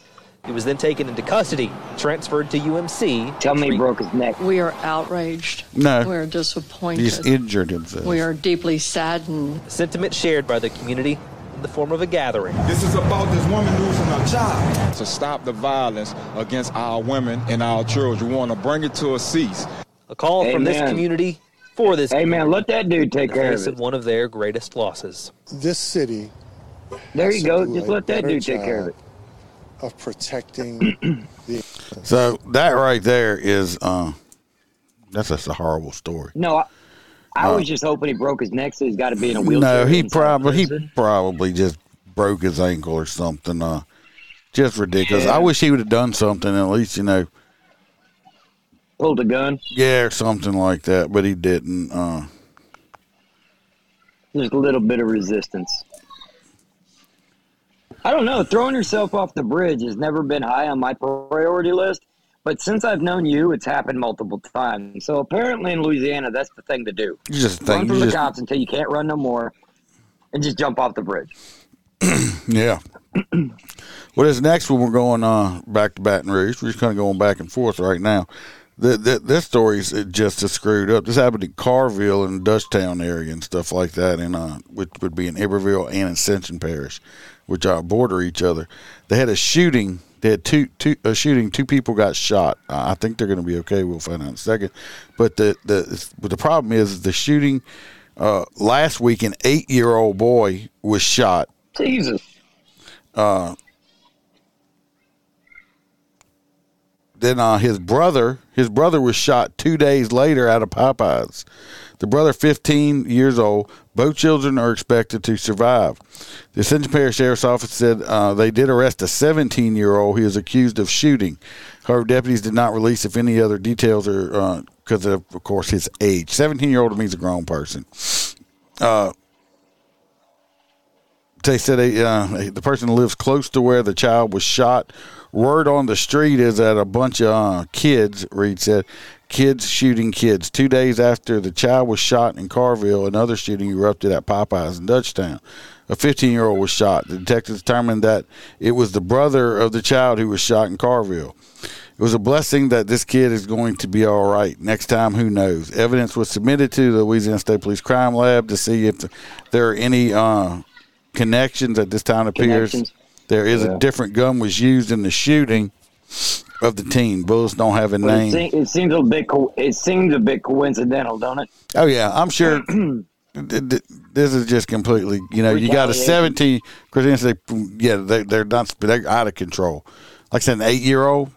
He was then taken into custody, transferred to UMC. Tell me he broke his neck. We are outraged. No. We are disappointed. just injured himself. we are deeply saddened. Sentiment shared by the community in the form of a gathering. This is about this woman losing her child. To stop the violence against our women and our children, we want to bring it to a cease. A call from this community for this. Hey, man, let that dude take care of it. one of their greatest losses. This city. There you go. Just let that better dude take care of it. Of protecting the. So that right there is uh, that's just a horrible story. No, I, I Uh, was just hoping he broke his neck, so he's got to be in a wheelchair. No, he probably he probably just broke his ankle or something. Uh, just ridiculous. Yeah. I wish he would have done something at least, you know, pulled a gun. yeah, or something like that. But he didn't. Uh, Just a little bit of resistance. I don't know. Throwing yourself off the bridge has never been high on my priority list. But since I've known you, it's happened multiple times. So apparently in Louisiana, that's the thing to do. You just run think- from the just- cops until you can't run no more, and just jump off the bridge. yeah. what is next one we're going uh, back to Baton Rouge. We're just kind of going back and forth right now. The, the, this story's just as screwed up. This happened in Carville and Dutchtown area and stuff like that, and uh, which would be in Iberville and Ascension Parish, which are border each other. They had a shooting. They had two, two a shooting. Two people got shot. Uh, I think they're going to be okay. We'll find out in a second. But the the but the problem is the shooting uh, last week. An eight year old boy was shot. Jesus. Uh, then uh, his brother, his brother was shot two days later out of Popeyes. The brother, 15 years old. Both children are expected to survive. The Ascension Parish Sheriff's Office said uh, they did arrest a 17 year old he is accused of shooting. However, deputies did not release if any other details are because of, of course, his age. 17 year old means a grown person. Uh, they said uh, the person lives close to where the child was shot. Word on the street is that a bunch of uh, kids, Reed said, kids shooting kids. Two days after the child was shot in Carville, another shooting erupted at Popeyes in Dutchtown. A 15 year old was shot. The detectives determined that it was the brother of the child who was shot in Carville. It was a blessing that this kid is going to be all right. Next time, who knows? Evidence was submitted to the Louisiana State Police Crime Lab to see if there are any uh, connections. At this time, appears there is Yeah. a different gun was used in the shooting of the team. Bulls don't have a But it, name. it seems a bit. Co- it seems a bit coincidental, don't it? Oh yeah, I'm sure. th- th- this is just completely. You know, you got a Retaliation. 17. Christians, they yeah, they, they're not. They're out of control. Like I said, an eight year old.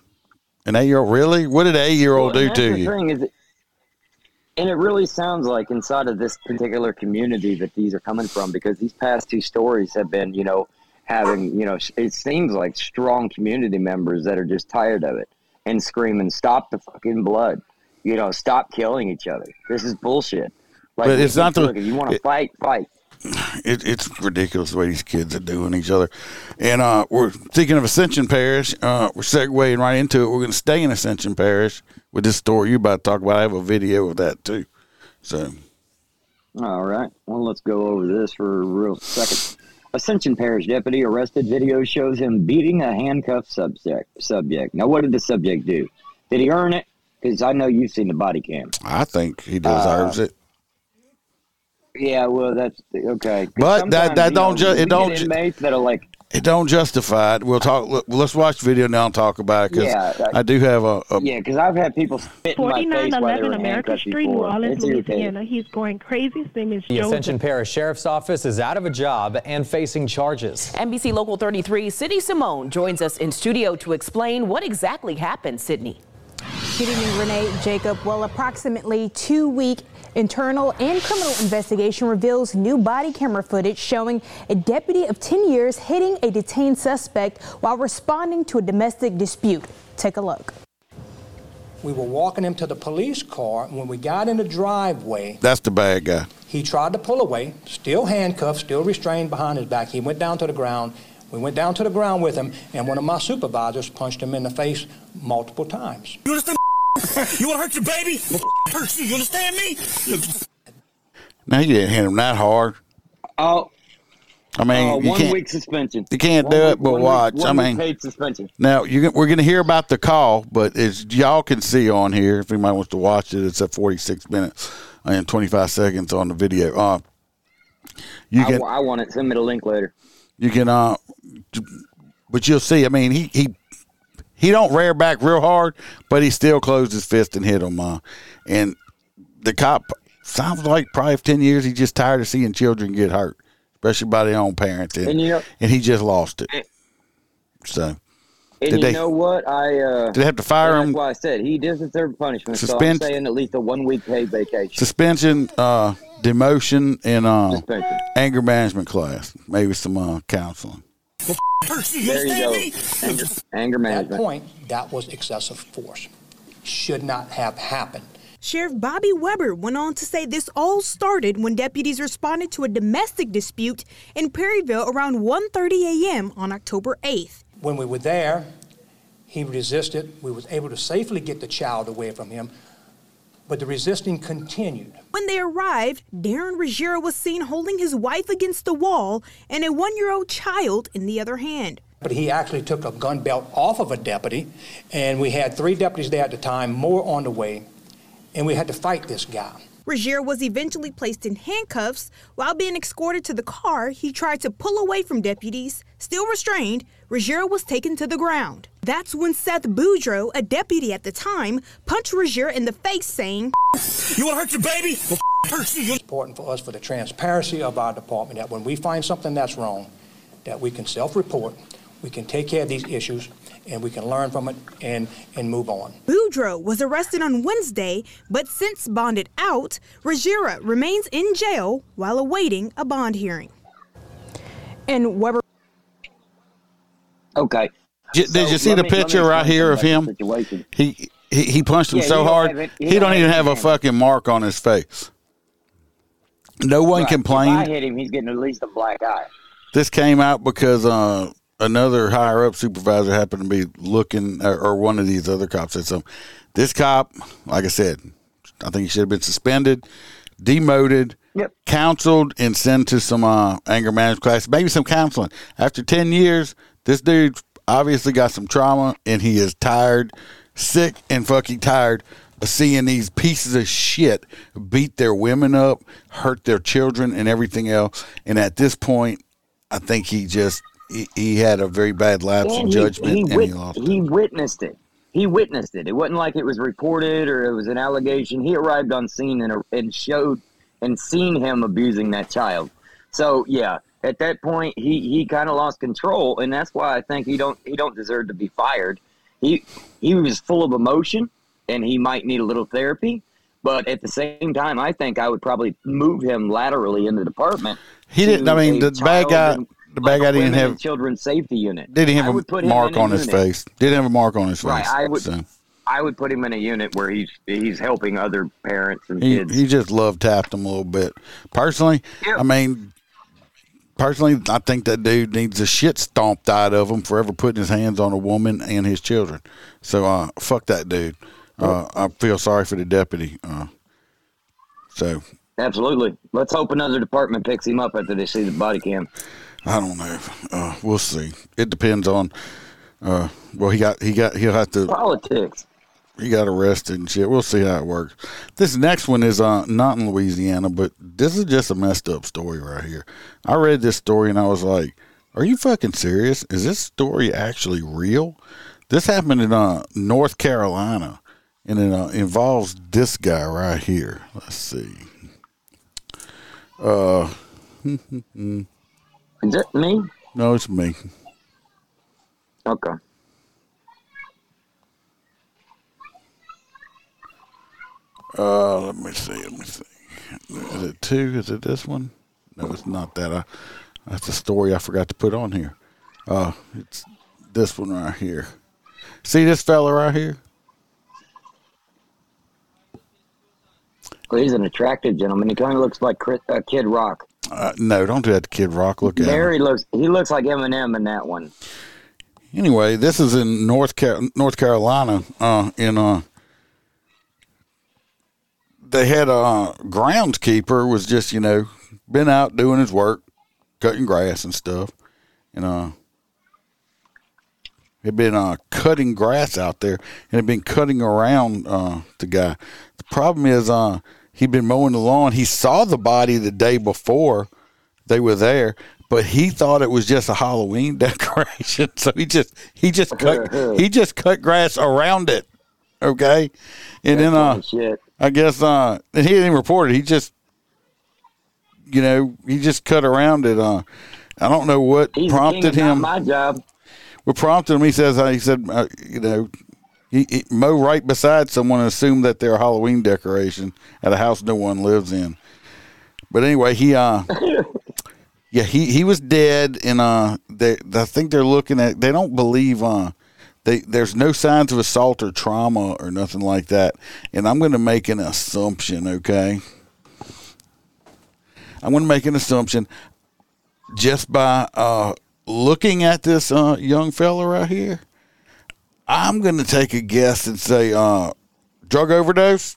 An eight year old. Really? What did an eight year old Well, do to you? thing is, and it really sounds like inside of this particular community that these are coming from because these past two stories have been, you know, having, you know, it seems like strong community members that are just tired of it. and screaming, "Stop the fucking blood!" You know, stop killing each other. This is bullshit. Like, But it's not the- if you want to fight, fight. it, it's ridiculous the way these kids are doing each other. And uh, we're speaking of Ascension Parish. Uh, we're segueing right into it. We're going to stay in Ascension Parish with this story you about to talk about. I have a video of that too. So All right. Well, let's go over this for a real second. Ascension Parish deputy arrested. Video shows him beating a handcuffed subject. Subject. Now, what did the subject do? Did he earn it? Because I know you've seen the body cam. I think he deserves Uh, it. Yeah. Well, that's okay. But that- that don't just it don't ju- inmates that are like, It don't justify it. We'll talk. Look, let's watch the video now and talk about it because Yeah, that- I do have a. a yeah, because I've had people spit in my face while they 4911 were America Street, New. Orleans, Louisiana. He's going crazy. His name is The Joseph. Ascension Parish Sheriff's Office is out of a job and facing charges. NBC Local 33, Sydney Simone joins us in studio to explain what exactly happened, Sydney. Good evening, Renee Jacob. Well, approximately two week internal and criminal investigation reveals new body camera footage showing a deputy of 10 years hitting a detained suspect while responding to a domestic dispute. Take a look. We were walking him to the police car, and when we got in the driveway, That's the bad guy. he tried to pull away, still handcuffed, still restrained behind his back. He went down to the ground. We went down to the ground with him, and one of my supervisors punched him in the face multiple times. You want to hurt your baby? Hurt you. You understand me? Now you didn't hit him that hard. Oh, I mean, uh, you one can't. week suspension. You can't One do week- it, but one week- watch. I week mean, paid suspension. Now you we're going to hear about the call, but as y'all can see on here, if anybody wants to watch it, it's at 46 minutes and 25 seconds on the video. Uh, you I, can I want it. Send me the link later. you can uh, but you'll see. I mean, he he he don't rear back real hard, but he still closed his fist and hit him. Uh, and the cop sounds like probably for 10 years he's just tired of seeing children get hurt, especially by their own parents, and And you know- and he just lost it. So. And Did you they- know what? I uh, Did they have to fire and him? That's why I said he does deserve punishment. So I'm saying at least a one week paid vacation. suspension, uh, demotion, and uh, anger management class. Maybe some uh, counseling. Hurt you. You There you go. me? Anger, anger At that point, that was excessive force. Should not have happened. Sheriff Bobby Webre went on to say this all started when deputies responded to a domestic dispute in Prairieville around 1:30 a.m. on October 8th. When we were there, he resisted. We was able to safely get the child away from him, but the resisting continued. When they arrived, Darren Ruggiero was seen holding his wife against the wall and a one-year-old child in the other hand. But he actually took a gun belt off of a deputy, and we had three deputies there at the time, more on the way, and we had to fight this guy. Ruggiero was eventually placed in handcuffs. While being escorted to the car, he tried to pull away from deputies. Still restrained, Ruggiero was taken to the ground. That's when Seth Boudreau, a deputy at the time, punched Ruggiero in the face, saying, You want to hurt your baby? Hurt you. It's important for us for the transparency of our department that when we find something that's wrong, that we can self-report, we can take care of these issues, and we can learn from it and, and move on. Boudreaux was arrested on Wednesday, but since bonded out, Ruggiero remains in jail while awaiting a bond hearing. And Webre. Okay. Did So you see the me- picture right here of him? situation. He, he he punched him Yeah, so hard he, he don't don't even have a fucking mark on his face. No one Right. If I complained. hit him, he's getting at least a black eye. This came out because uh, another higher up supervisor happened to be looking, or, or one of these other cops said something. This cop, like I said, I think he should have been suspended, demoted, counseled, and sent to some uh, anger management class, maybe some counseling. After 10 years, this dude obviously got some trauma and he is tired, sick, and fucking tired of seeing these pieces of shit beat their women up, hurt their children, and everything else. And at this point, I think he just he, he had a very bad lapse in And he- judgment, he, wit- he lost. he witnessed it. He witnessed it. It wasn't like it was reported or it was an allegation. He arrived on scene and, and showed and seen him abusing that child. So yeah, at that point he, he kind of lost control, and that's why I think he don't he don't deserve to be fired. He he was full of emotion, and he might need a little therapy. But at the same time, I think I would probably move him laterally in the department. He didn't. I mean, the bad guy. and- The bad guy didn't have. children's safety unit. Didn't have a put mark in a on his unit. face. Didn't have a mark on his face. Right, I would. So. I would put him in a unit where he's he's helping other parents and He, kids. he just love tapped him a little bit. Personally, yeah. I mean, personally, I think that dude needs the shit stomped out of him for ever putting his hands on a woman and his children. So, uh, fuck that dude. Uh, I feel sorry for the deputy. Uh, so Absolutely. Let's hope another department picks him up after they see the body cam. I don't know. Uh, we'll see. It depends on. Uh, well, he got he got he'll have to politics. He got arrested and shit. We'll see how it works. This next one is uh, not in Louisiana, but this is just a messed up story right here. I read this story and I was like, "Are you fucking serious? Is this story actually real?" This happened in uh, North Carolina, and it uh, involves this guy right here. Let's see. Uh, Is it me? no, it's me. Okay. Uh, let me see. Let me see. Is it two? Is it this one? No, it's not that. I, that's a story I forgot to put on here. Uh, it's this one right here. See this fella right here? Well, he's an attractive gentleman. He kind of looks like Chris, uh, Kid Rock. Uh, no, don't do that to Kid Rock. Look at him. There he looks. He looks like Eminem in that one. Anyway, this is in North Car- North Carolina. Uh, in uh, they had a groundskeeper was just you know been out doing his work, cutting grass and stuff, and uh, had been uh cutting grass out there and had been cutting around uh the guy. The problem is uh he'd been mowing the lawn. He saw the body the day before they were there, but he thought it was just a Halloween decoration. So he just he just cut he just cut grass around it. Okay, and then uh, I guess uh, and he didn't report it. He just you know he just cut around it. Uh, I don't know what He's prompted him. My job. What prompted him? He says uh, he said uh, you know. He, he mow right beside someone and assume that they're a Halloween decoration at a house no one lives in. But anyway, he uh yeah, he he was dead and uh they I think they're looking at they don't believe uh they there's no signs of assault or trauma or nothing like that. And I'm going to make an assumption, okay? I'm going to make an assumption just by uh looking at this uh young fella right here. I'm going to take a guess and say uh drug overdose.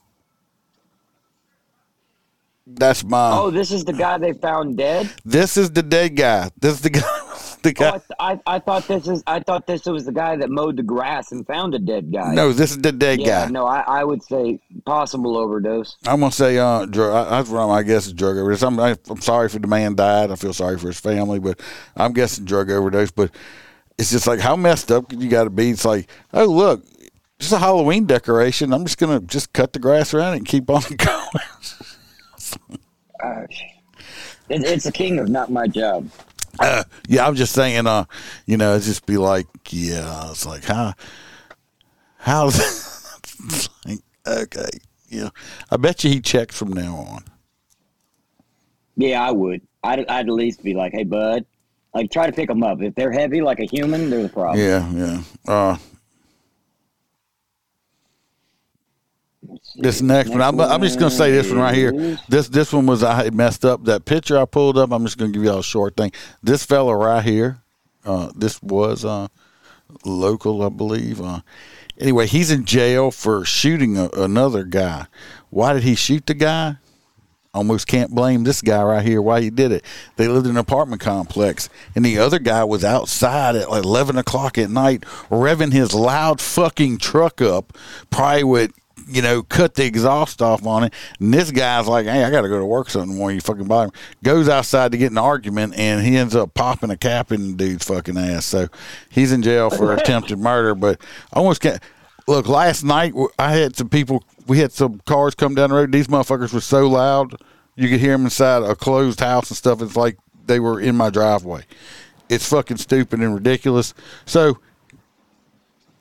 That's my Oh, this is the guy they found dead. This is the dead guy. This is the guy. The guy. Oh, I, I, I thought this is I thought this was the guy that mowed the grass and found a dead guy. No, this is the dead yeah, guy. No, I, I would say possible overdose. I'm gonna say uh, drug. I, that's what I guess drug overdose. I'm, I, I'm sorry for the man died. I feel sorry for his family, but I'm guessing drug overdose. But it's just like how messed up you got to be. It's like, oh look, just a Halloween decoration. I'm just gonna just cut the grass around it and keep on going. Gosh. It, it's the king of not my job. Uh, yeah, I'm just saying. Uh, you know, it's just be like, yeah, it's like how, how's like, okay, yeah. I bet you he checks from now on. Yeah, I would. I'd, I'd at least be like, hey, bud, like try to pick them up. If they're heavy like a human, they're the problem. Yeah, yeah. Uh, this next one, I'm, I'm just gonna say this one right here. This this one was I messed up. That picture I pulled up. I'm just gonna give you all a short thing. This fella right here, uh, this was uh, local, I believe. Uh, anyway, he's in jail for shooting a, another guy. Why did he shoot the guy? Almost can't blame this guy right here why he did it. They lived in an apartment complex, and the other guy was outside at like 11 o'clock at night, revving his loud fucking truck up, probably would, you know, cut the exhaust off on it. And this guy's like, hey, I got to go to work something more. You fucking bother me. Goes outside to get an argument, and he ends up popping a cap in the dude's fucking ass. So he's in jail for attempted murder, but I almost can't. Look, last night I had some people. We had some cars come down the road. These motherfuckers were so loud, you could hear them inside a closed house and stuff. It's like they were in my driveway. It's fucking stupid and ridiculous. So,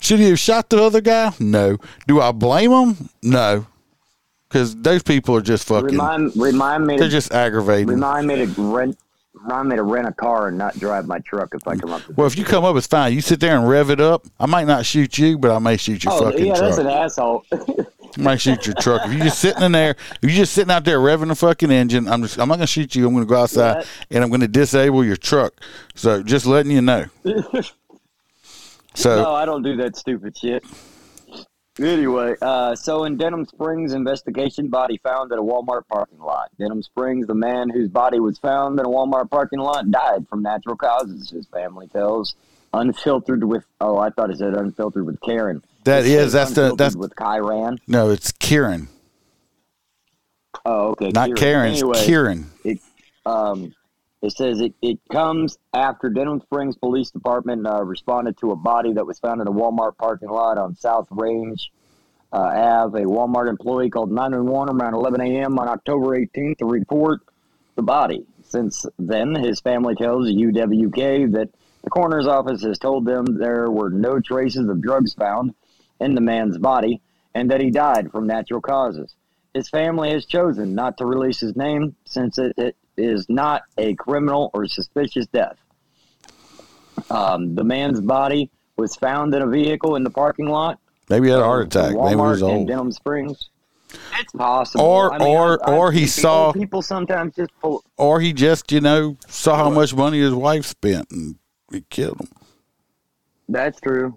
should he have shot the other guy? No. Do I blame him? No. Because those people are just fucking. Remind remind me. they're to, just aggravating. Remind me to rent remind me to rent a car and not drive my truck if I come up. Well, if you come up, it's fine. You sit there and rev it up. I might not shoot you, but I may shoot your oh fucking yeah, that's truck. an asshole. I might shoot your truck. If you're just sitting in there, if you're just sitting out there revving the fucking engine, I'm just I'm not gonna shoot you. I'm gonna go outside and I'm gonna disable your truck. So just letting you know. So no, I don't do that stupid shit. Anyway, uh, so in Denham Springs, investigation body found at a Walmart parking lot. Denham Springs, the man whose body was found in a Walmart parking lot died from natural causes. His family tells unfiltered with. Oh, I thought it said unfiltered with Karen. That It is that's the that's with Kiran. no, it's Kiran. Oh, okay. Not Karen, it's Kiran. It, um, it says it, it comes after Denham Springs Police Department uh, responded to a body that was found in a Walmart parking lot on South Range uh, Ave. A Walmart employee called 911 around 11 a.m. on October 18th to report the body. Since then, his family tells UWK that the coroner's office has told them there were no traces of drugs found in the man's body and that he died from natural causes. His family has chosen not to release his name since it, it is not a criminal or suspicious death. Um, the man's body was found in a vehicle in the parking lot. Maybe he had a heart attack. Maybe he Walmart was in old. Denham Springs. It's possible. Or- I mean, or- I- I or he saw- people sometimes just pull. Or he just, you know, saw how much money his wife spent and he killed him. That's true.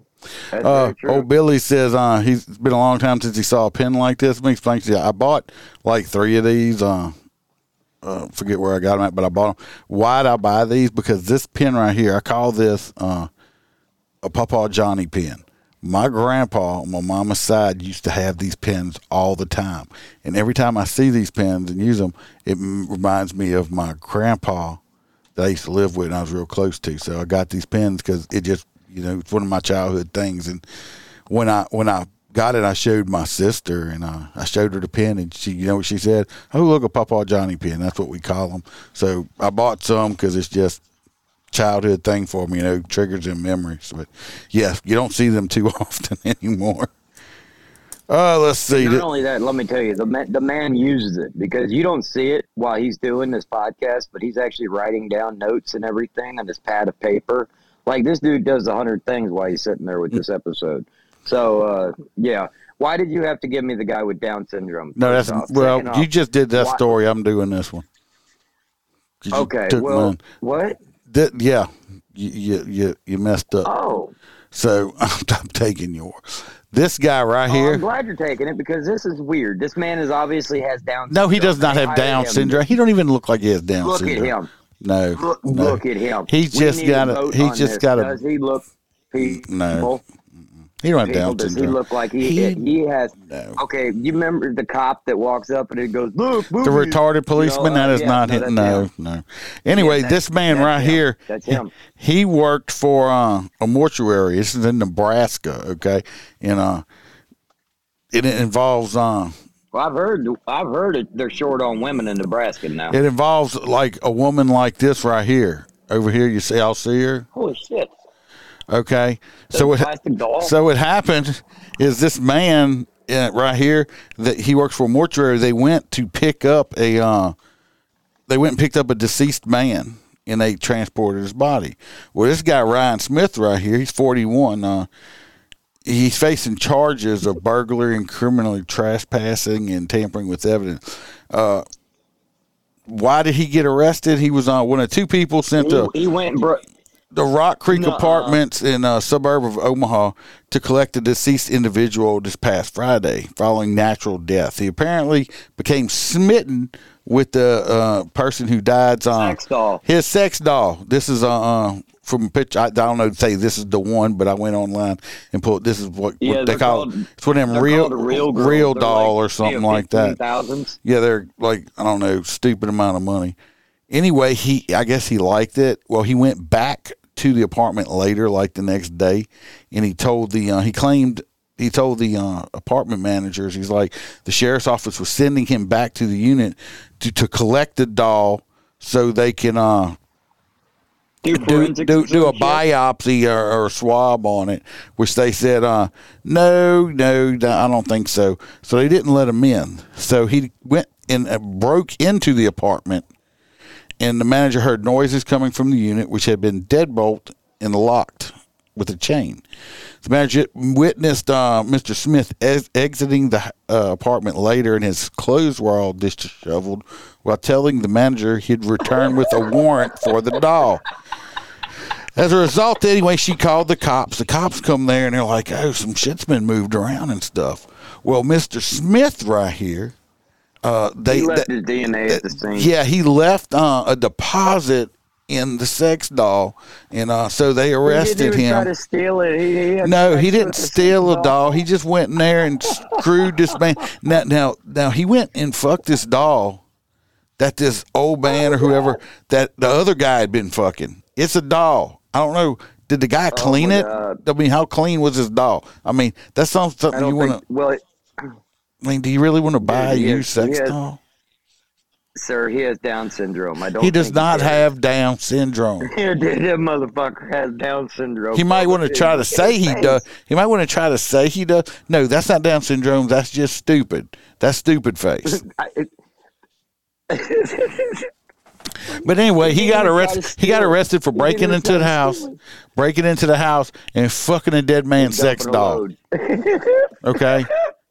That's Uh, very true. old Billy says uh, he's it's been a long time since he saw a pen like this. Let me explain to you. I bought like three of these. Uh, uh, forget where I got them at, but I bought them. Why'd I buy these? Because this pen right here, I call this uh, a Papa Johnny pen. My grandpa on my mama's side used to have these pens all the time, and every time I see these pens and use them, it m- reminds me of my grandpa that I used to live with and I was real close to. So I got these pens because it just, you know, it's one of my childhood things. And when I when I got it, I showed my sister and uh, I showed her the pin and she, you know, what she said, "Oh, look, a Papa Johnny pin. That's what we call them." So I bought some because it's just childhood thing for me, you know, triggers and memories. But yeah, you don't see them too often anymore. Uh, let's see. Not only that, let me tell you, the man, the man uses it because you don't see it while he's doing this podcast, but he's actually writing down notes and everything on this pad of paper. Like this dude does a hundred things while he's sitting there with this episode. So uh, yeah, why did you have to give me the guy with Down syndrome? No, that's off. well. Second You off, just did that why- story. I'm doing this one. Okay, well, mine. what? That, yeah, you, you you you messed up. Oh. So I'm, I'm taking yours. This guy right Oh, here. I'm glad you're taking it because this is weird. This man is obviously has Down. Syndrome. no, he does not have Down syndrome. He don't even look like he has Down Look at syndrome. him. No, Look, no. look at him. He's just got a. He's just this. got a. Does he look people? No. He don't have Down does syndrome. he look like he He- he, has? Okay, you remember the cop that walks up and it goes, "Look, the movies." retarded policeman You know, that uh, is yeah, not no, that's No, him. no. Anyway, that's- this man right him. here. That's him. He worked for uh, a mortuary. This is in Nebraska. Okay, and uh, it involves uh, Well, I've heard, I've heard it. They're short on women in Nebraska now. it involves like a woman like this right here. Over here, you see, I'll see her. Holy shit! Okay, so it doll? so it happened is this man uh, right here that he works for a mortuary. They went to pick up a uh, they went and picked up a deceased man and they transported his body. Well, this guy Ryan Smith right here, he's forty one. Uh, he's facing charges of burglary and criminally trespassing and tampering with evidence. Uh, why did he get arrested? He was on one of two people sent to He, he went and bro- the Rock Creek Nuh-uh. Apartments in a suburb of Omaha to collect a deceased individual this past Friday following natural death. He apparently became smitten with the uh, person who died's uh, Sex doll. His sex doll. This is uh, uh, from a picture. I don't know to say this is the one, but I went online and pulled. This is what, Yeah, what they call called- it's one of them real real real doll like, or something like that. Thousands. Yeah, they're like I don't know, stupid amount of money. Anyway, he I guess he liked it. Well, he went back to the apartment later, like the next day, and he told the uh, he claimed he told the uh, apartment managers he's like the sheriff's office was sending him back to the unit to to collect the doll so they can uh do do, do, do a biopsy or, or a swab on it, which they said, uh, no, no, no, I don't think so. So they didn't let him in. So he went and uh, broke into the apartment and the manager heard noises coming from the unit, which had been deadbolt and locked with a chain. The manager witnessed uh, Mr. Smith ex- exiting the uh, apartment later, and his clothes were all disheveled, while telling the manager he'd return with a warrant for the doll. As a result, anyway, she called the cops. The cops come there and they're like, "Oh, some shit's been moved around and stuff." Well, Mr. Smith right here, uh, they he left that- his DNA at the scene. yeah, he left uh, a deposit in the sex doll, and uh, so they He arrested even him. try to steal it. He, he No, he didn't steal a doll. doll. He just went in there and screwed this man. Now, now, now he went and fucked this doll that this old man or whoever that the other guy had been fucking. It's a doll. I don't know. Did the guy clean my it? God. I mean, how clean was his doll? I mean, that's something you want to. Well, it, mean, do you really want to buy he has- used sex he has- doll? sir, he has Down syndrome. I don't. He does not cares. have Down syndrome. that motherfucker has Down syndrome. He might want to try to say he does. He might want to try to say he does. No, that's not Down syndrome. That's just stupid. That's stupid face. But anyway, he He got arrested. He got arrested for breaking into the house, breaking into the house, and fucking a dead man's sex doll. Okay,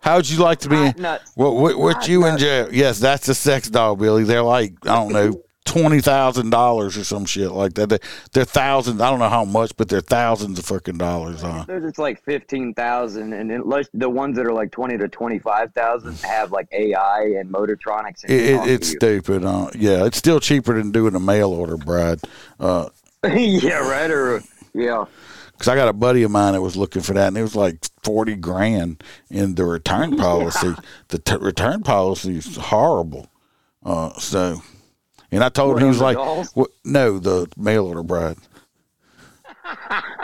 how'd you like to be? Hot nuts. What? What? what Hot you in jail? Yes, that's a sex doll, Billy. They're like I don't know. Twenty thousand dollars or some shit like that. They, they're thousands. I don't know how much, but they're thousands of fucking dollars on. There's it's like fifteen thousand, and then the ones that are like twenty to twenty five thousand have like AI and motortronics. And It, it, it's stupid. Uh, yeah, it's still cheaper than doing a mail order, Brad. Uh, yeah, right. Or yeah, Because I got a buddy of mine that was looking for that, and it was like forty grand in the return policy. the t- return policy is horrible. Uh, so, and I told him he was like, "No, the mail order bride."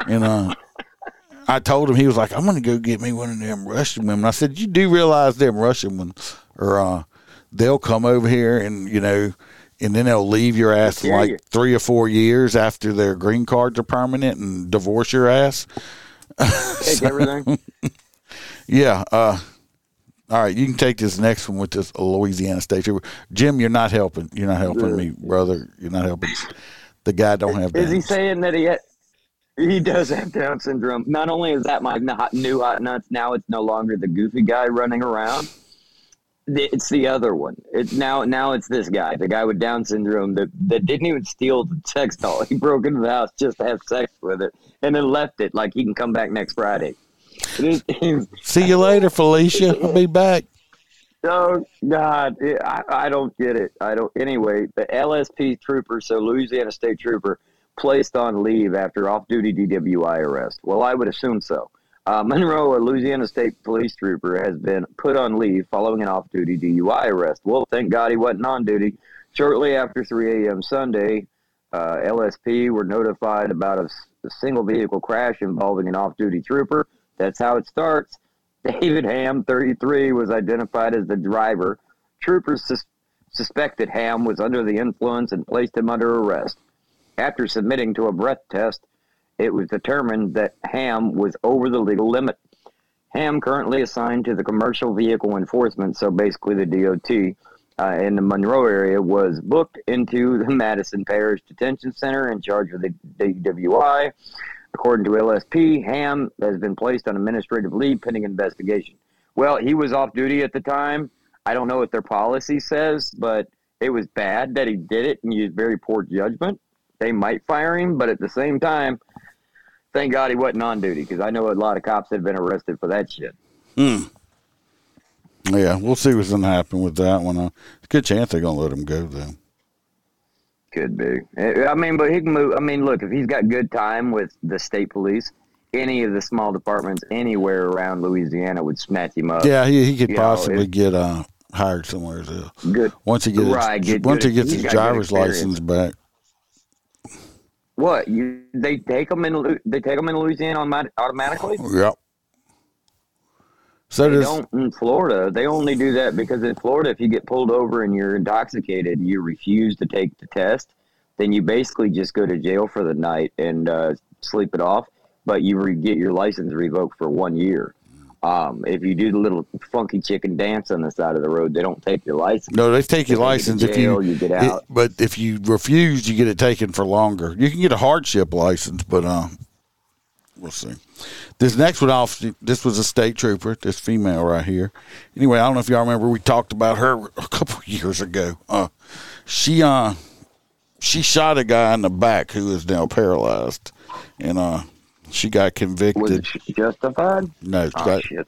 and uh, I told him he was like, "I'm gonna go get me one of them Russian women." I said, "You do realize them Russian ones, or uh, they'll come over here and you know." And then they'll leave your ass in like yeah. three or four years after their green cards are permanent and divorce your ass. take everything. Yeah. Uh, all right, you can take this next one with this Louisiana State Trooper. Jim, you're not helping. You're not helping me, brother. You're not helping. The guy don't have Is he saying that he ha- he does have Down syndrome? Not only is that my hot, new hot nuts, now it's no longer the goofy guy running around. It's the other one. It's now now it's this guy, the guy with Down syndrome that, that didn't even steal the sex doll. He broke into the house just to have sex with it, and then left it like he can come back next Friday. Is- See you later, Felicia. I'll be back. Oh God, I, I don't get it. I don't. Anyway, the LSP trooper, so Louisiana State Trooper, placed on leave after off-duty DWI arrest. Well, I would assume so. Uh, Monroe, a Louisiana State Police trooper, has been put on leave following an off-duty DUI arrest. Well, thank God he wasn't on duty. Shortly after 3 a.m. Sunday, uh, LSP were notified about a single vehicle crash involving an off-duty trooper. That's how it starts. David Ham, 33, was identified as the driver. Troopers sus- suspected Ham was under the influence and placed him under arrest. After submitting to a breath test, it was determined that Ham was over the legal limit. Ham, currently assigned to the Commercial Vehicle Enforcement, so basically the DOT, uh, in the Monroe area, was booked into the Madison Parish Detention Center in charge of the DWI. According to LSP, Ham has been placed on administrative leave pending investigation. Well, he was off duty at the time. I don't know what their policy says, but it was bad that he did it and used very poor judgment. They might fire him, but at the same time, thank God he wasn't on duty because I know a lot of cops have been arrested for that shit. Hmm. Yeah, we'll see what's going to happen with that one. Uh, good chance they're going to let him go, though. Could be. Eh, I mean, but he can move. I mean, look, if he's got good time with the state police, any of the small departments anywhere around Louisiana would snatch him up. Yeah, he, he could You know, possibly if- get uh, hired somewhere else. Good. Once he gets Right, once good- he gets his driver's license back. What you? They take them in. They take them in Louisiana automatically. Yep. So they does don't in Florida. They only do that because in Florida, if you get pulled over and you're intoxicated, you refuse to take the test, then you basically just go to jail for the night and uh, sleep it off. But you re- get your license revoked for one year. Um, if you do the little funky chicken dance on the side of the road, they don't take your license. No, they take your They license you to if you, you get it- but if you refuse, you get it taken for longer. You can get a hardship license, but uh, we'll see. This next one off, this was a state trooper. This female right here. Anyway, I don't know if y'all remember we talked about her a couple years ago. Uh, she uh, she shot a guy in the back who is now paralyzed, and uh, she got convicted. Was justified? No, she Oh, got- shit.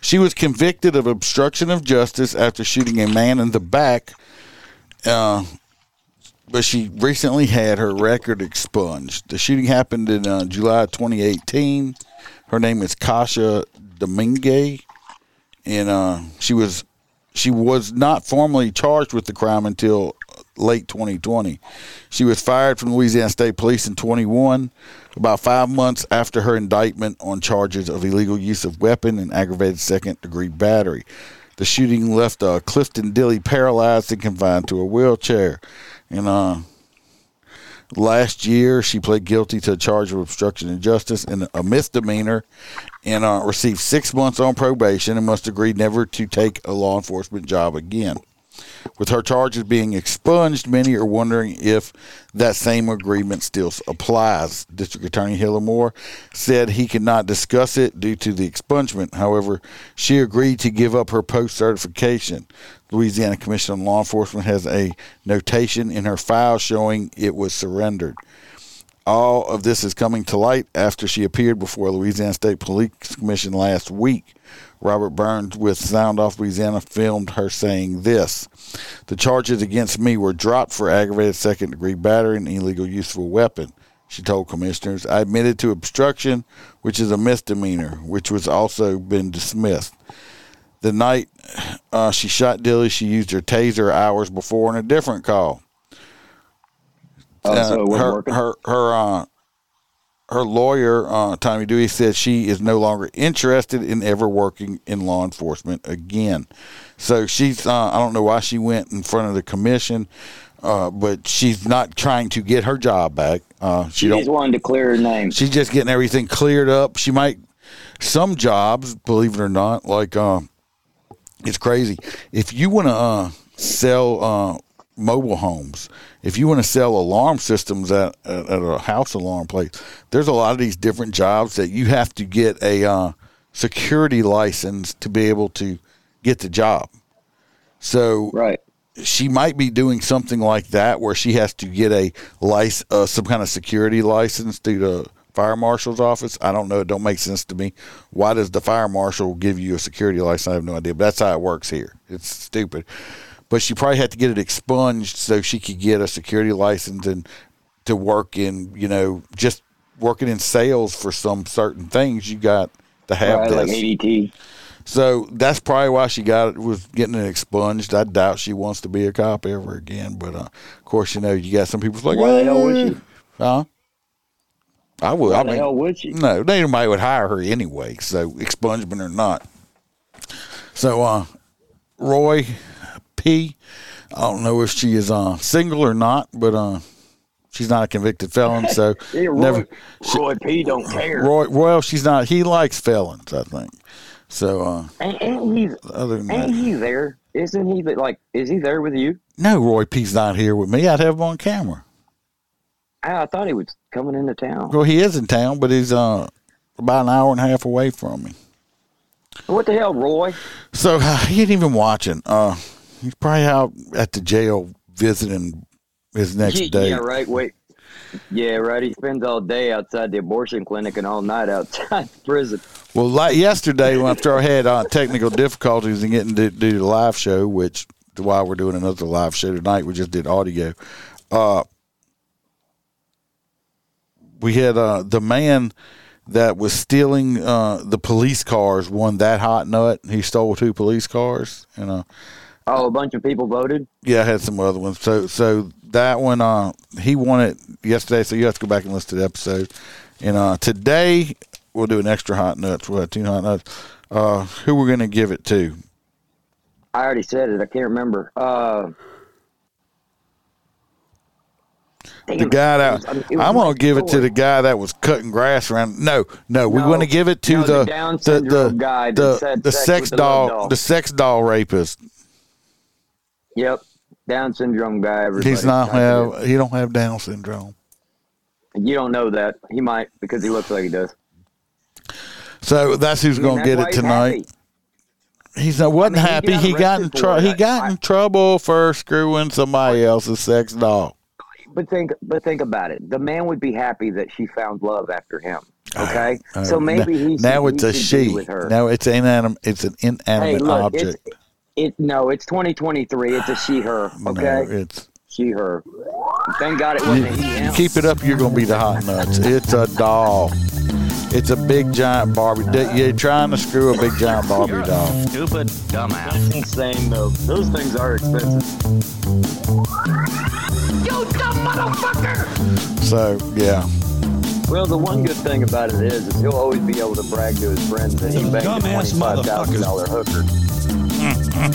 she was convicted of obstruction of justice after shooting a man in the back. Uh, but she recently had her record expunged. The shooting happened in uh, July 2018. Her name is Kasha Domingue, and uh, she was she was not formally charged with the crime until late 2020. She was fired from Louisiana State Police in 21, about five months after her indictment on charges of illegal use of weapon and aggravated second degree battery. The shooting left uh, Clifton Dilly paralyzed and confined to a wheelchair. And uh, last year, she pled guilty to a charge of obstruction of justice and a misdemeanor and uh, received six months on probation and must agree never to take a law enforcement job again. With her charges being expunged, many are wondering if that same agreement still applies. District Attorney Hillar Moore said he could not discuss it due to the expungement. However, she agreed to give up her POST certification. Louisiana Commission on Law Enforcement has a notation in her file showing it was surrendered. All of this is coming to light after she appeared before Louisiana State Police Commission last week. Robert Burns with Sound Off Louisiana filmed her saying this The charges against me were dropped for aggravated second degree battery and illegal use of a weapon. She told commissioners, I admitted to obstruction, which is a misdemeanor, which was also been dismissed. The night uh, she shot Dilly, she used her taser hours before in a different call. Oh, so it her, her her uh, her lawyer, uh, Tommy Dewey, said she is no longer interested in ever working in law enforcement again. So she's, uh, I don't know why she went in front of the commission, uh, but she's not trying to get her job back. Uh, she She don't, just wanted to clear her name. She's just getting everything cleared up. She might some jobs, believe it or not, like uh, it's crazy. If you want to uh, sell uh, mobile homes, if you want to sell alarm systems at, at, at a house alarm place, there's a lot of these different jobs that you have to get a uh, security license to be able to get the job. So right. she might be doing something like that where she has to get a license, uh, some kind of security license through the fire marshal's office. I don't know. It don't make sense to me. Why does the fire marshal give you a security license? I have no idea. But that's how it works here. It's stupid. But she probably had to get it expunged so she could get a security license and to work in, you know, just working in sales for some certain things. You got to have Right, this. like ADT. So that's probably why she got it was getting it expunged. I doubt she wants to be a cop ever again. But uh, of course, you know, you got some people like, Why the hell would she? Huh? I would. Why I the mean, hell would she? No, nobody would hire her anyway. So expungement or not. So uh, Roy P. I don't know if she is uh, single or not, but uh, she's not a convicted felon. So Yeah, Roy, never. Roy P. don't care. Roy, well, she's not. He likes felons, I think. So uh, Ain't, ain't he? other than Ain't that, he there? Isn't he? the- Like, is he there with you? no, Roy P's not here with me. I'd have him on camera. I, I thought he was coming into town. Well, he is in town, but he's uh, about an hour and a half away from me. What the hell, Roy? So uh, he ain't even watching. Uh, he's probably out at the jail visiting his next yeah, day. yeah, right. Wait. Yeah, right. He spends all day outside the abortion clinic and all night outside the prison. Well, like yesterday, when after I had uh, technical difficulties in getting to do the live show, which is why we're doing another live show tonight, we just did audio. Uh, we had uh, the man that was stealing uh, the police cars won that hot nut. He stole two police cars, and uh, Oh, a bunch of people voted. yeah, I had some other ones. So so that one, uh, he won it yesterday. So you have to go back and listen to the episode. And uh, today we'll do an extra hot nuts. We'll have two hot nuts. Uh, who we're gonna give it to? I already said it. I can't remember. Uh, the guy that was- I mean, it was I'm gonna give it to the guy that was cutting grass around. No, no, we No, want to give it to no, the the the the, guy the, the sex sex with the love doll, doll. the sex doll rapist. Yep. Down syndrome guy. Everybody. He's not I get it. have he don't have Down syndrome. You don't know that. He might because he looks like he does. So that's who's gonna get it tonight. happy. He's not wasn't I mean, he happy. got He got in arrested for trouble. it. He got in trouble for screwing somebody else's sex doll. But think, but think about it. The man would be happy that she found love after him. Okay, Uh, so maybe n- he should, now it's he a she. be with her. Now it's inanimate. It's an hey, inanimate look, object. it's it. No, it's 2023. It's a she her. Okay, No, it's she her. Thank God it wasn't a he him. keep it up. You're gonna be the hot nuts. It's a doll. It's a big giant Barbie. D- You're trying to screw a big giant Barbie doll. Stupid dumbass. That's insane though. Those things are expensive. You dumb motherfucker! So yeah. Well, the one good thing about it is, is he'll always be able to brag to his friends that he banged a dumbass twenty-five thousand dollar hooker. I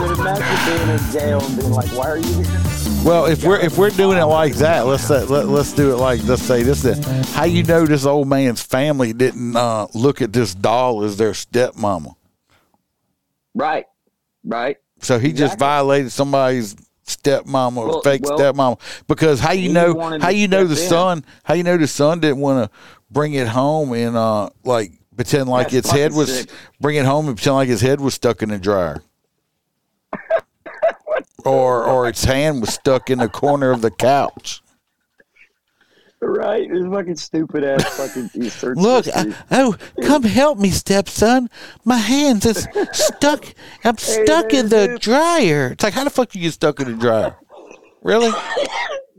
mean, imagine being in jail and being like, "Why are you here?" Well, if we're if we're doing it like that, let's say, let, let's do it like let's say this. Then how you know this old man's family didn't uh, look at this doll as their stepmama? Right, right. So he just violated somebody's stepmama or Well- fake well, stepmama because how you know how you know the in. son how you know the son didn't want to bring it home and uh like pretend like That's its head was sick. bring it home and pretend like his head was stuck in the dryer. or or its hand was stuck in the corner of the couch. Right, this fucking stupid ass fucking search Look. I, oh, come help me, stepson. My hands is stuck. I'm Hey, stuck in the man, dryer. It's like, how the fuck you get stuck in the dryer? Really?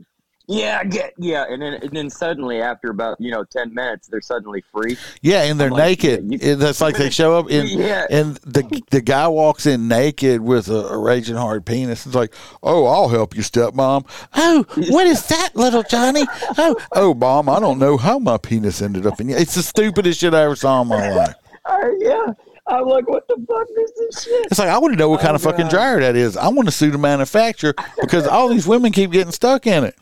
Yeah, get yeah, and then and then suddenly after about you know ten minutes, they're suddenly free. Yeah, and they're I'm like, naked. yeah, you- That's like they show up and Yeah. and the the guy walks in naked with a, a raging hard penis. It's like, oh, I'll help you, stepmom. Oh, what is that, little Johnny? Oh, oh, mom, I don't know how my penis ended up in you. It's the stupidest shit I ever saw in my life. Uh, yeah, I'm like, what the fuck is this shit? It's like I want to know what kind Oh, of fucking God. dryer that is. I want to sue the manufacturer because all these women keep getting stuck in it.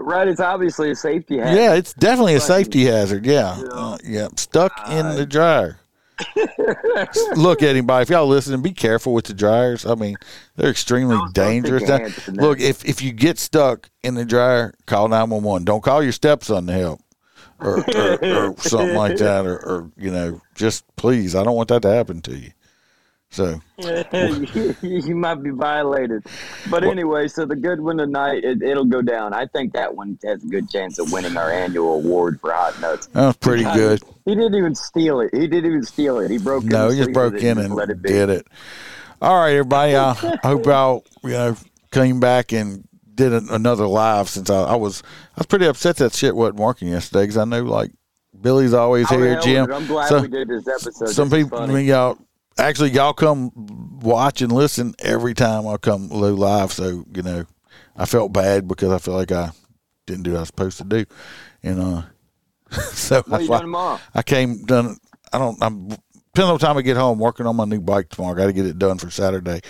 Right, it's obviously a safety hazard. Yeah, it's definitely a safety hazard. Yeah, uh, yeah, stuck in the dryer. Look, anybody, if y'all listening, be careful with the dryers. I mean, they're extremely dangerous. hands in that. Look, if if you get stuck in the dryer, call nine one one. Don't call your stepson to help. Or, or, or something like that, or, or you know, just please, I don't want that to happen to you. So, you, you might be violated. But anyway, so the good one tonight, it, it'll go down. I think that one has a good chance of winning our annual award for hot notes. That was pretty good. He didn't even steal it. He didn't even steal it. He broke. No, he just broke in and let it be. did it. All right, everybody. I hope y'all you know came back and did an, another live since I, I was I was pretty upset that shit wasn't working yesterday because I know like Billy's always How here, Jim. I'm glad So- we did this episode. some This people, y'all actually y'all come watch and listen every time I come live. So you know, I felt bad because I feel like I didn't do what I was supposed to do, and uh, so What are you I, doing tomorrow? I came done. I don't. I'm depending on the time I get home. Working on my new bike tomorrow. I Got to get it done for Saturday.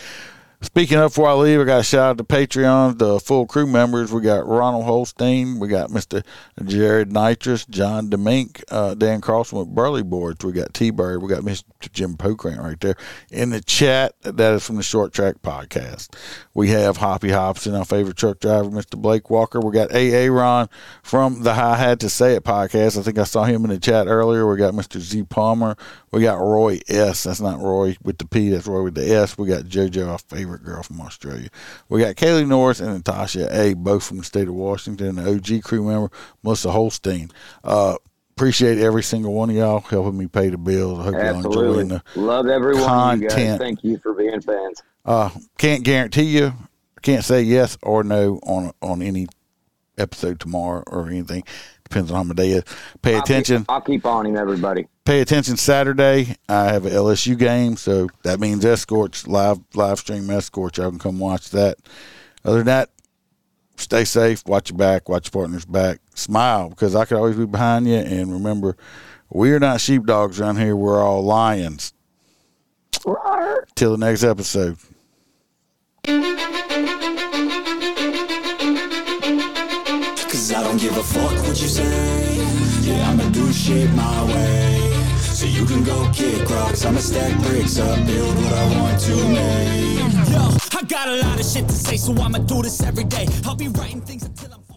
Speaking of, before I leave, I got a shout out to Patreon, the full crew members. We got Ronald Holstein, we got Mr. Jared Nitrous, John Demink, uh, Dan Carlson with Burley Boards. We got T Bird, we got Mr. Jim Pokrant right there in the chat. That is from the Short Track Podcast. We have Hoppy Hobson, our favorite truck driver, Mr. Blake Walker. We got AA Ron from the Hi Had to Say It podcast. I think I saw him in the chat earlier. We got Mr. Z Palmer. We got Roy S. That's not Roy with the P. That's Roy with the S. We got JoJo, our favorite girl from Australia. We got Kaylee Norris and Natasha A. Both from the state of Washington. The OG crew member Melissa Holstein. Uh, appreciate every single one of y'all helping me pay the bills. I hope y'all Absolutely. enjoying the Love every one of you guys. content. Thank you for being fans. Uh, can't guarantee you. Can't say yes or no on on any episode tomorrow or anything. Depends on how my day is. Pay I'll attention. Keep, I'll keep on him, everybody. Pay attention. Saturday, I have an LSU game, so that means escorts live live stream escorts. Y'all can come watch that. Other than that, stay safe. Watch your back. Watch your partner's back. Smile because I could always be behind you. And remember, we're not sheepdogs around here. We're all lions. Till the next episode. Cause I don't give a fuck what you say. Yeah, I'ma do shit my way. So you can go kick rocks, I'ma stack bricks up, build what I want to make. Yo, I got a lot of shit to say, so I'ma do this every day. I'll be writing things until I'm.